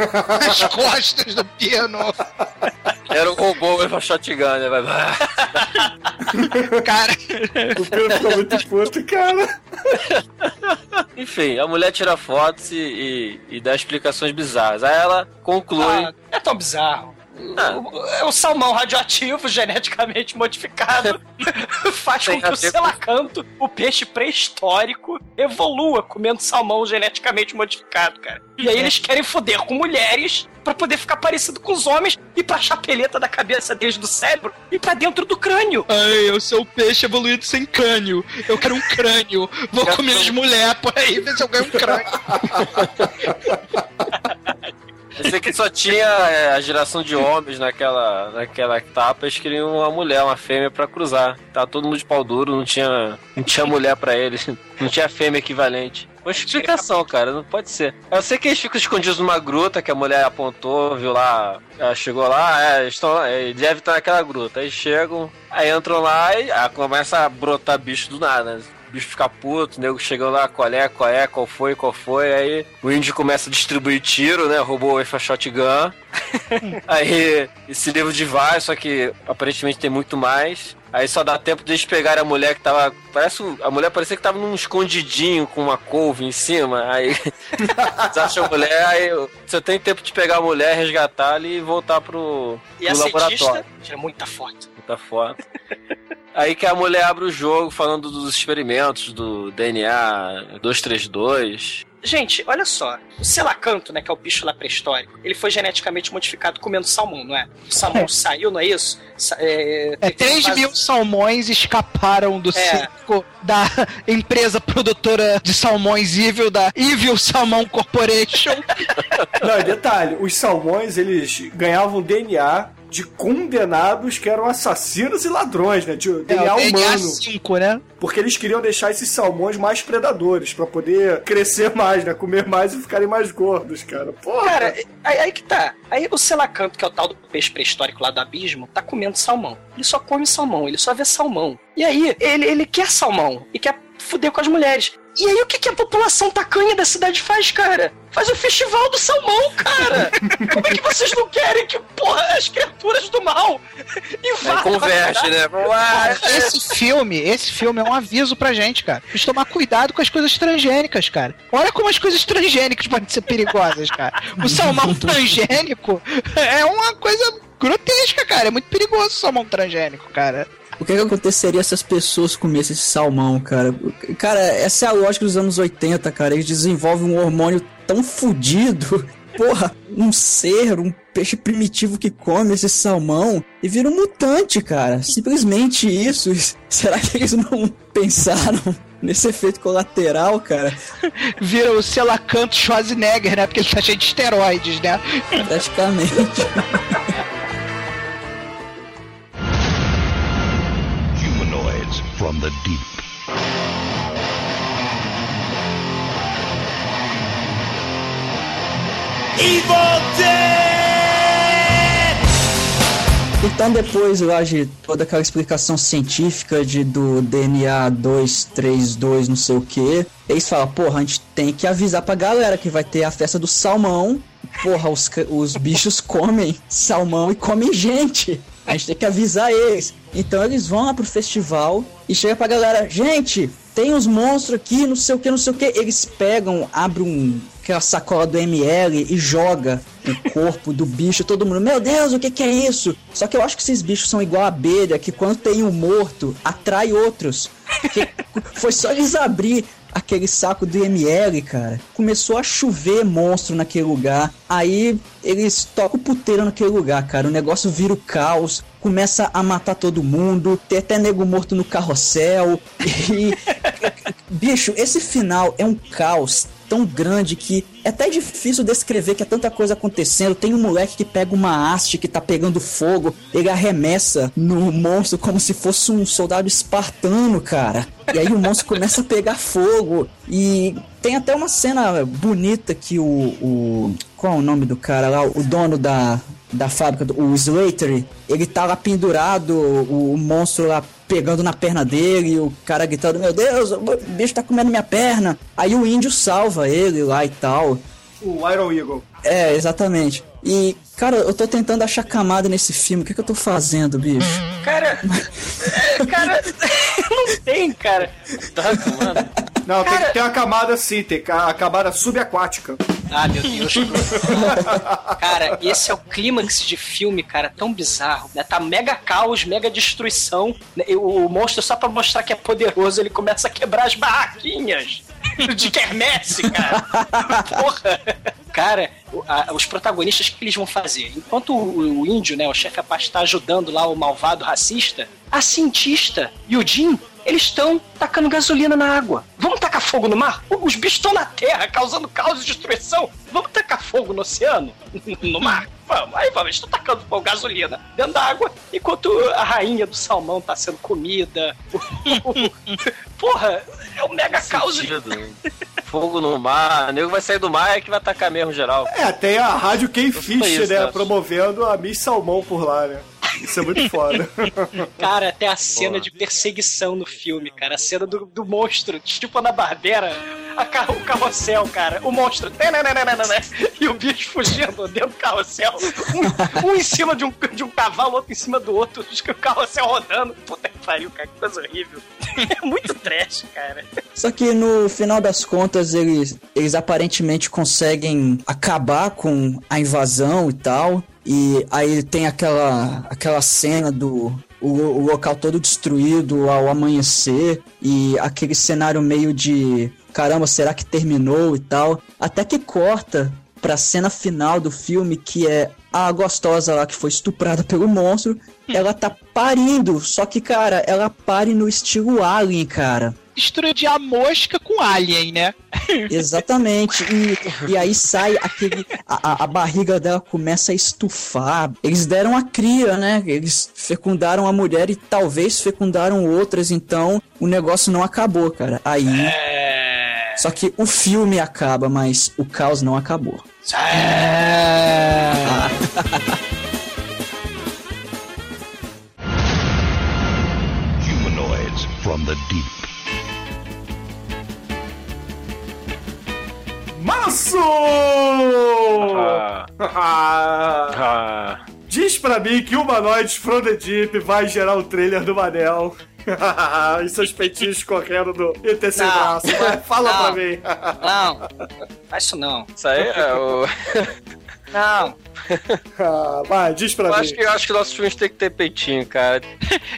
as costas do Pino. Era um robô com a shotgun, né? Cara, O Pedro ficou muito puto, cara. Enfim, a mulher tira fotos e, e, e dá explicações bizarras. Aí ela conclui. Ah, é tão bizarro. O, é o salmão radioativo geneticamente modificado faz Tem com que o selacanto, o peixe pré-histórico, evolua comendo salmão geneticamente modificado, cara. E aí eles querem foder com mulheres pra poder ficar parecido com os homens e pra chapeleta da cabeça deles do cérebro e pra dentro do crânio. Ai, eu sou o peixe evoluído sem crânio. Eu quero um crânio. Vou comer as mulheres por aí, ver se eu ganho um crânio. Eu sei que só tinha é, a geração de homens naquela, naquela etapa, eles queriam uma mulher, uma fêmea pra cruzar. Tava todo mundo de pau duro, não tinha, não tinha mulher pra eles, não tinha fêmea equivalente. Uma explicação, cara, não pode ser. Eu sei que eles ficam escondidos numa gruta que a mulher apontou, viu lá, ela chegou lá, é, estão é, deve estar naquela gruta. Aí chegam, aí entram lá e aí começa a brotar bicho do nada. né? O bicho fica puto, o nego chegam lá, qual é, qual é, qual foi, qual foi, aí o índio começa a distribuir tiro, né? Roubou o Alpha Shotgun. aí esse livro de vai, só que aparentemente tem muito mais. Aí só dá tempo de eles pegarem a mulher que tava. Parece. A mulher parecia que tava num escondidinho com uma couve em cima. Aí. Eles acham a mulher, aí você tem tempo de pegar a mulher, resgatar ela e voltar pro, E pro a laboratório. tira muita foto. Muita foto. Aí que a mulher abre o jogo falando dos experimentos do DNA 232. Gente, olha só. O selacanto, né, que é o bicho lá pré-histórico, ele foi geneticamente modificado comendo salmão, não é? O salmão saiu, não é isso? Sa- é, É, teve 3 fase- mil salmões escaparam do É. circo da empresa produtora de salmões Evil, da Evil Salmon Corporation. Não, e detalhe, os salmões, eles ganhavam DNA de condenados que eram assassinos e ladrões, né? De É, DNA humano. 5, né? Porque eles queriam deixar esses salmões mais predadores, pra poder crescer mais, né? Comer mais e ficarem mais gordos, cara. Porra! Cara, aí, aí que tá. Aí o selacanto, que é o tal do peixe pré-histórico lá do abismo, tá comendo salmão. Ele só come salmão, ele só vê salmão. E aí, ele, ele quer salmão e quer fuder com as mulheres. E aí, o que, que a população tacanha da cidade faz, cara? Faz o festival do salmão, cara! Como é que vocês não querem que, porra, as criaturas do mal invadam? converte, né? Vamos lá. Esse filme, esse filme é um aviso pra gente, cara. A gente tomar cuidado com as coisas transgênicas, cara. Olha como as coisas transgênicas podem ser perigosas, cara. O salmão transgênico é uma coisa grotesca, cara. É muito perigoso o salmão transgênico, cara. O que, que aconteceria se as pessoas comessem esse salmão, cara? Cara, essa é a lógica dos anos 80, cara. Eles desenvolvem um hormônio tão fudido. Porra, um ser, um peixe primitivo que come esse salmão e vira um mutante, cara. Simplesmente isso. Será que eles não pensaram nesse efeito colateral, cara? Vira o Selacanto Schwarzenegger, né? Porque ele tá cheio de esteroides, né? Praticamente. Humanoids from the deep. Então depois lá de toda aquela explicação científica de do DNA 232 não sei o que, eles falam, porra, a gente tem que avisar pra galera que vai ter a festa do salmão. Porra, os, os bichos comem salmão e comem gente. A gente tem que avisar eles. Então eles vão lá pro festival e chega pra galera, gente, tem uns monstros aqui, não sei o que, não sei o que. Eles pegam, abrem um, aquela sacola do ML e joga o corpo do bicho, todo mundo, meu Deus, o que que é isso? Só que eu acho que esses bichos são igual a abelha, que quando tem um morto, atrai outros. Porque foi só eles abrir aquele saco do ML, cara. Começou a chover monstro naquele lugar. Aí eles tocam puteiro naquele lugar, cara. O negócio vira o caos. Começa a matar todo mundo. Tem até nego morto no carrossel. E. Bicho, esse final é um caos tão grande que é até difícil descrever que é tanta coisa acontecendo. Tem um moleque que pega uma haste que tá pegando fogo, ele arremessa no monstro como se fosse um soldado espartano, cara. E aí o monstro começa a pegar fogo. E tem até uma cena bonita que o. o qual é o nome do cara lá? O dono da, da fábrica, o Slater, ele tá lá pendurado, o, o monstro lá pegando na perna dele, o cara gritando, meu Deus, o bicho tá comendo minha perna. Aí o índio salva ele lá e tal. O Iron Eagle. É, exatamente. E, cara, eu tô tentando achar camada nesse filme. O que, que eu tô fazendo, bicho? Cara, cara, não tem, cara. Tá, mano. Não, tem Cara- que ter uma camada assim, tem a camada subaquática. Ah, meu Deus. cara, esse é o clímax de filme, cara, tão bizarro. Né? Tá mega caos, mega destruição. O, o monstro, só pra mostrar que é poderoso, ele começa a quebrar as barraquinhas de quermesse, cara. Porra. Cara, a- os protagonistas, o que eles vão fazer? Enquanto o, o índio, né, o chefe Apache tá ajudando lá o malvado racista, a cientista e o Jim, eles estão tacando gasolina na água. Vamos tacar fogo no mar? Os bichos estão na terra, causando caos e destruição. Vamos tacar fogo no oceano? No mar? Vamos, aí vamos, eles estão tacando fogo, gasolina dentro da água, enquanto a rainha do salmão tá sendo comida. Porra, é um mega caos. Sentido. Fogo no mar, o nego vai sair do mar é que vai atacar mesmo geral. É, tem a rádio Ken foi Fish, isso, né? Promovendo a Miss Salmão por lá, né? Isso é muito foda. Cara, até a cena de perseguição no filme, cara. A cena do, do monstro, tipo na Barbera. A ca- o carrossel, cara. O monstro. tananana, E o bicho fugindo dentro do carrossel. Um, um em cima de um, de um cavalo, outro em cima do outro. O carrossel rodando. Puta que pariu, cara. Que coisa horrível. É muito trash, cara. Só que no final das contas eles, eles aparentemente conseguem acabar com a invasão e tal. E aí tem aquela, aquela cena do o, o local todo destruído ao amanhecer e aquele cenário meio de caramba, será que terminou e tal. Até que corta pra cena final do filme que é a gostosa lá que foi estuprada pelo monstro. Ela tá parindo, só que, cara, ela pare no estilo Alien, cara. Destruir a mosca com alien, né? Exatamente. E, e aí sai aquele. A, a- barriga dela começa a estufar. Eles deram a cria, né? Eles fecundaram a mulher e talvez fecundaram outras, então o negócio não acabou, cara. Aí. Só que o filme acaba, mas o caos não acabou. Humanoids from the deep. Manso! Ah, ah. Diz pra mim que Humanoids from the Deep vai gerar o trailer do Manel. e seus peitinhos correndo do ET sem Não. braço. Vai, fala Não. pra mim. Não, faz isso não. Isso aí é o. Não. Ah, vai, diz pra Eu mim. acho que, eu acho que nossos filmes tem que ter peitinho, cara.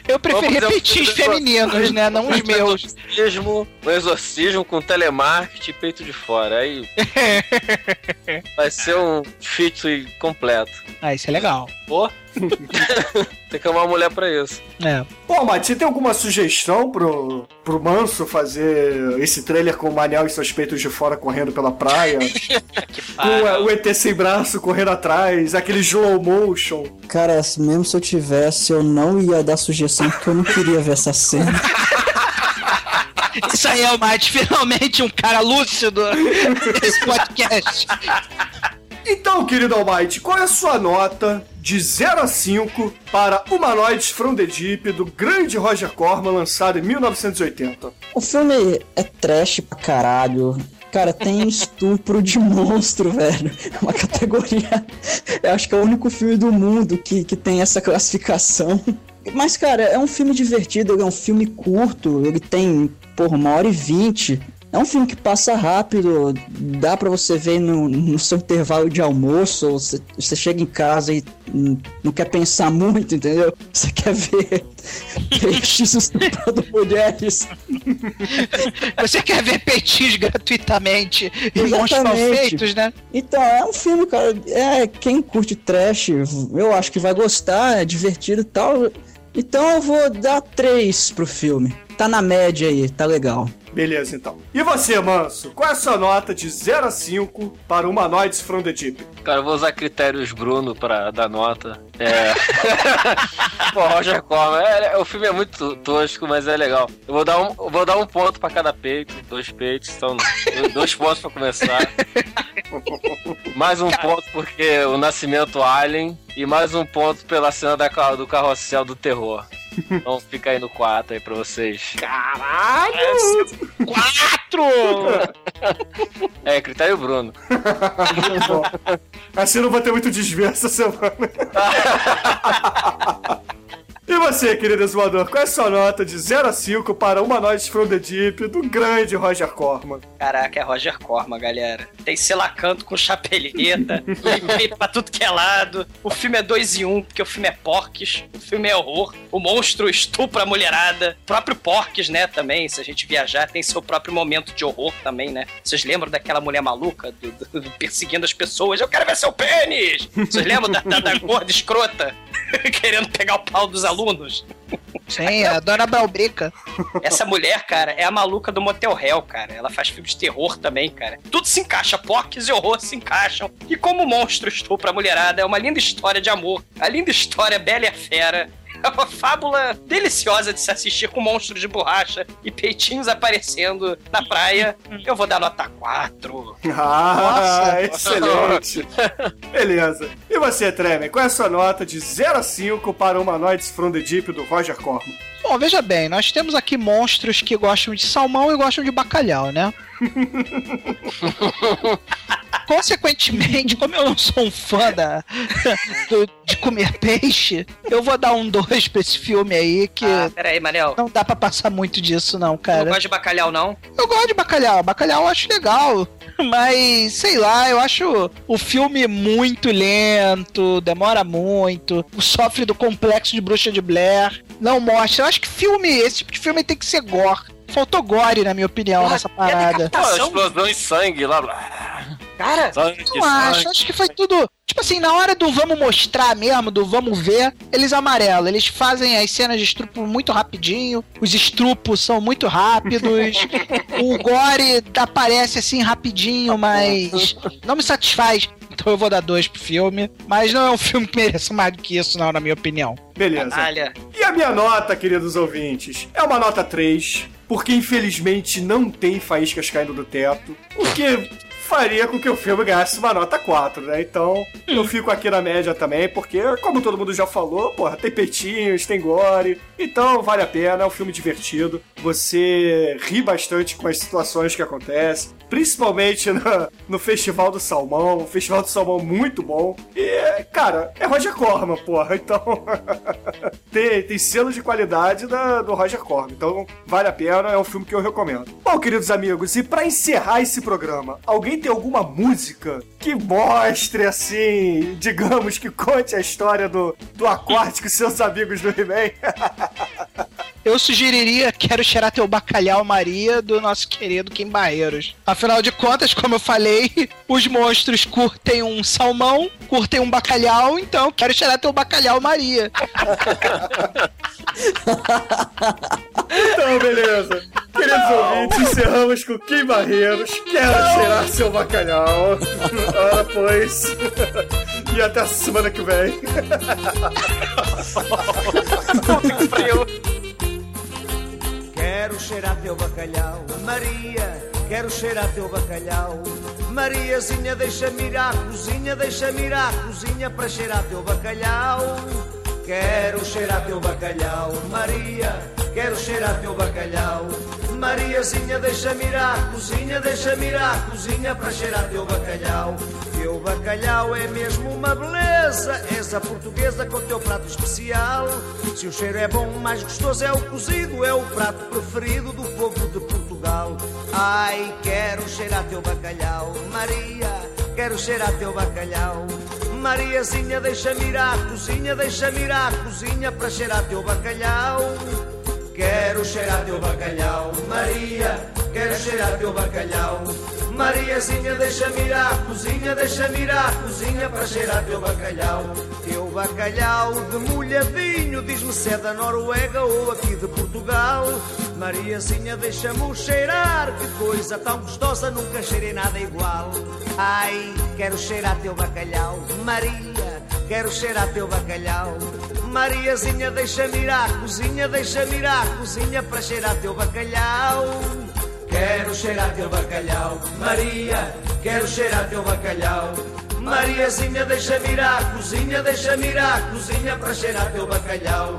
Eu Vamos fazer um femininos, né? Não os meus. exorcismo, um exorcismo com telemarketing e peito de fora. Aí. vai ser um fit completo. Ah, isso é legal. Pô. tem que amar uma mulher pra isso. É. Bom, Mate, você tem alguma sugestão pro, pro Manso fazer esse trailer com o Manel e seus peitos de fora correndo pela praia? com é, o ET sem braço correndo atrás, aquele slow motion. Cara, mesmo se eu tivesse, eu não ia dar sugestão porque eu não queria ver essa cena. Isso aí é o Mate, finalmente um cara lúcido nesse podcast. Então, querido Almighty, qual é a sua nota de 0 a 5 para Humanoids from the Deep do grande Roger Corman, lançado em 1980? O filme é trash pra caralho. Cara, tem estupro de monstro, velho. É uma categoria. Eu acho que é o único filme do mundo que, que tem essa classificação. Mas, cara, é um filme divertido, é um filme curto, ele tem, por uma hora e vinte. É um filme que passa rápido, dá pra você ver no, no seu intervalo de almoço, você, você chega em casa e não quer pensar muito, entendeu? Você quer ver peixes estuprando mulheres. Você quer ver peitinhos gratuitamente e Exatamente. feitos, né? Então, é um filme, cara. É, quem curte trash, eu acho que vai gostar, é divertido e tal. Então eu vou dar três pro filme. Tá na média aí, tá legal. Beleza, então. E você, Manso? Qual é a sua nota de 0 a 5 para Humanoids from the Deep? Cara, eu vou usar critérios Bruno pra dar nota. É. Pô, Roger Corman. É, é- o filme é muito tosco, mas é legal. Eu vou dar um, vou dar um ponto pra cada peito, dois peitos, então dois pontos pra começar. Mais um ponto porque o Nascimento Alien e mais um ponto pela cena da, do carrossel do terror. Então fica aí no 4 aí pra vocês. Caralho! Quatro! É, critério Bruno. Bom, assim eu não vou ter muito desvio essa semana. E você, querido exumador, qual é a sua nota de 0 a 5 para Humanoids from the Deep do grande Roger Corman? Caraca, é Roger Corman, galera. Tem selacanto com chapeleta, efeito pra tudo que é lado. O filme é dois em um, porque o filme é porques, o filme é horror. O monstro estupra a mulherada. O próprio porques, né, também. Se a gente viajar, tem seu próprio momento de horror também, né? Vocês lembram daquela mulher maluca do- do- do- perseguindo as pessoas? Eu quero ver seu pênis! Vocês lembram da, da, da gorda escrota? Querendo pegar o pau dos alunos? Sim, a dona Balbrica. Essa mulher, cara, é a maluca do Motel Hell, cara. Ela faz filmes de terror também, cara. Tudo se encaixa, porques e horror se encaixam. E como o monstro estupra a mulherada, é uma linda história de amor. A linda história Bela e a Fera. É uma fábula deliciosa de se assistir com monstros de borracha e peitinhos aparecendo na praia. Eu vou dar nota 4. Ah, excelente. Beleza. E você, Tremer, qual é a sua nota de 0 a 5 para Humanoids from the Deep do Roger Corman? Bom, veja bem, nós temos aqui monstros que gostam de salmão e gostam de bacalhau, né? Consequentemente, como eu não sou um fã da, do- de comer peixe, eu vou dar um 2 pra esse filme aí, que Ah, peraí, Manel. não dá pra passar muito disso, não, Não cara. gosta de bacalhau, não? Eu gosto de bacalhau, bacalhau eu acho legal. Mas, sei lá, eu acho o filme muito lento, demora muito, sofre do complexo de bruxa de Blair, não mostra. Eu acho que filme, esse tipo de filme tem que ser gore. Faltou gore, na minha opinião, nessa parada. Pô, explosão e sangue lá. blá. Cara, Sangue, Não acho, sangue. acho que foi tudo. Tipo assim, na hora do vamos mostrar mesmo, do vamos ver, eles amarelam. Eles fazem as cenas de estrupo muito rapidinho, os estrupos são muito rápidos, o gore aparece assim rapidinho, mas não me satisfaz. Então eu vou dar dois pro filme. Mas não é um filme que mereça mais do que isso, não, na minha opinião. Beleza. canalha. E a minha nota, queridos ouvintes, é uma nota 3, porque infelizmente não tem faíscas caindo do teto, o que faria com que o filme ganhasse uma nota 4, né? Então, eu fico aqui na média também, porque, como todo mundo já falou, porra, tem peitinhos, tem gore, então vale a pena, é um filme divertido, você ri bastante com as situações que acontecem, principalmente no, Festival do Salmão, o Festival do Salmão muito bom, e, cara, é Roger Corman, porra, então... tem, tem selo de qualidade da- do Roger Corman. Então vale a pena, é um filme que eu recomendo. Bom, queridos amigos, e pra encerrar esse programa, alguém tem alguma música que mostre assim, digamos que conte a história do, do Aquático e seus amigos do He-Man? Eu sugeriria Quero Cheirar Teu Bacalhau Maria, do nosso querido Kim Barreiros. Afinal de contas, como eu falei, os monstros curtem um salmão, curtem um bacalhau, então Quero Cheirar Teu Bacalhau Maria. então, beleza. Queridos ouvintes, encerramos com Kim Barreiros. Quero cheirar seu bacalhau. Ora, pois. E até a semana que vem. Quero cheirar teu bacalhau, Maria. Quero cheirar teu bacalhau, Mariazinha. Deixa-me ir à cozinha, deixa-me ir à cozinha para cheirar teu bacalhau. Quero cheirar teu bacalhau, Maria. Quero cheirar teu bacalhau, Mariazinha, deixa-me ir à cozinha, deixa-me ir à cozinha para cheirar teu bacalhau. Teu bacalhau é mesmo uma beleza, és a portuguesa com teu prato especial. Se o cheiro é bom, mais gostoso é o cozido, é o prato preferido do povo de Portugal. Ai, quero cheirar teu bacalhau, Maria, quero cheirar teu bacalhau. Mariazinha, deixa-me ir à cozinha, deixa-me ir à cozinha para cheirar teu bacalhau. Quero cheirar teu bacalhau, Maria, quero cheirar teu bacalhau. Mariazinha, deixa-me ir à cozinha, deixa-me ir à cozinha para cheirar teu bacalhau. Teu bacalhau de molhadinho, diz-me se é da Noruega ou aqui de Portugal. Mariazinha, deixa-me cheirar, que coisa tão gostosa, nunca cheirei nada igual. Ai, quero cheirar teu bacalhau, Maria, quero cheirar teu bacalhau. Mariazinha, deixa-me ir à cozinha, deixa-me ir à cozinha para cheirar teu bacalhau. Quero cheirar teu bacalhau, Maria, quero cheirar teu bacalhau. Mariazinha, deixa-me ir à cozinha, deixa-me ir à cozinha para cheirar teu bacalhau.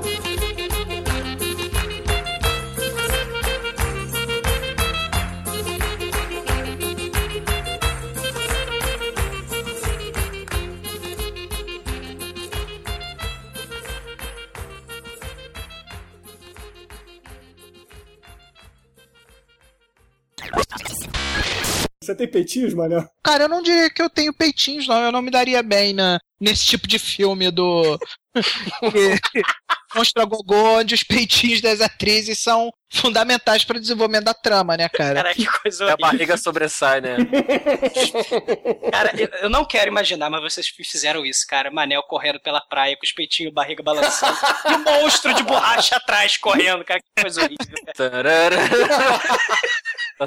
Você tem peitinhos, Manel? Cara, eu não diria que eu tenho peitinhos, não. Eu não me daria bem na, nesse tipo de filme do. Mostra Gogô, onde os peitinhos das atrizes são fundamentais para o desenvolvimento da trama, né, cara? Cara, que coisa A horrível. barriga sobressai, né? Cara, eu, eu não quero imaginar, mas vocês fizeram isso, cara. Manel correndo pela praia com os peitinhos, barriga balançando. e um monstro de borracha atrás correndo, cara. Que coisa horrível, cara.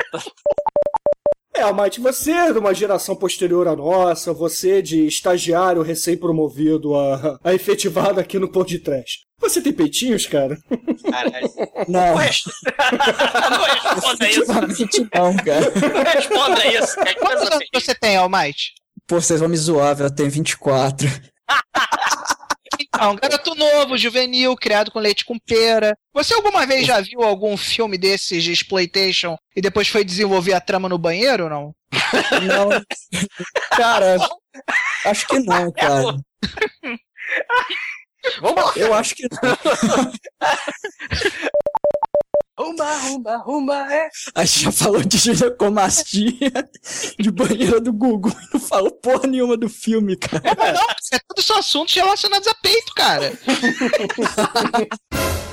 É, Almighty, você é de uma geração posterior à nossa, você de estagiário recém-promovido a, a efetivado aqui no Pão de Trash. Você tem peitinhos, cara? Caralho. Não, Não res- não responda isso. não, cara. Não responda isso. Quantos anos você tem, Almighty? Pô, vocês vão me zoar, velho. Eu tenho 24. Então, garoto novo, juvenil, criado com leite com pera. Você alguma vez já viu algum filme desses de exploitation e depois foi desenvolver a trama no banheiro ou não? Não. Cara, acho que não, cara. Vamos lá. Eu acho que não. Rumba, rumba, rumba, é. A gente já falou de ginecomastia, de banheira do Google, e não falou porra nenhuma do filme, cara. Não, isso é tudo só assuntos relacionados a peito, cara.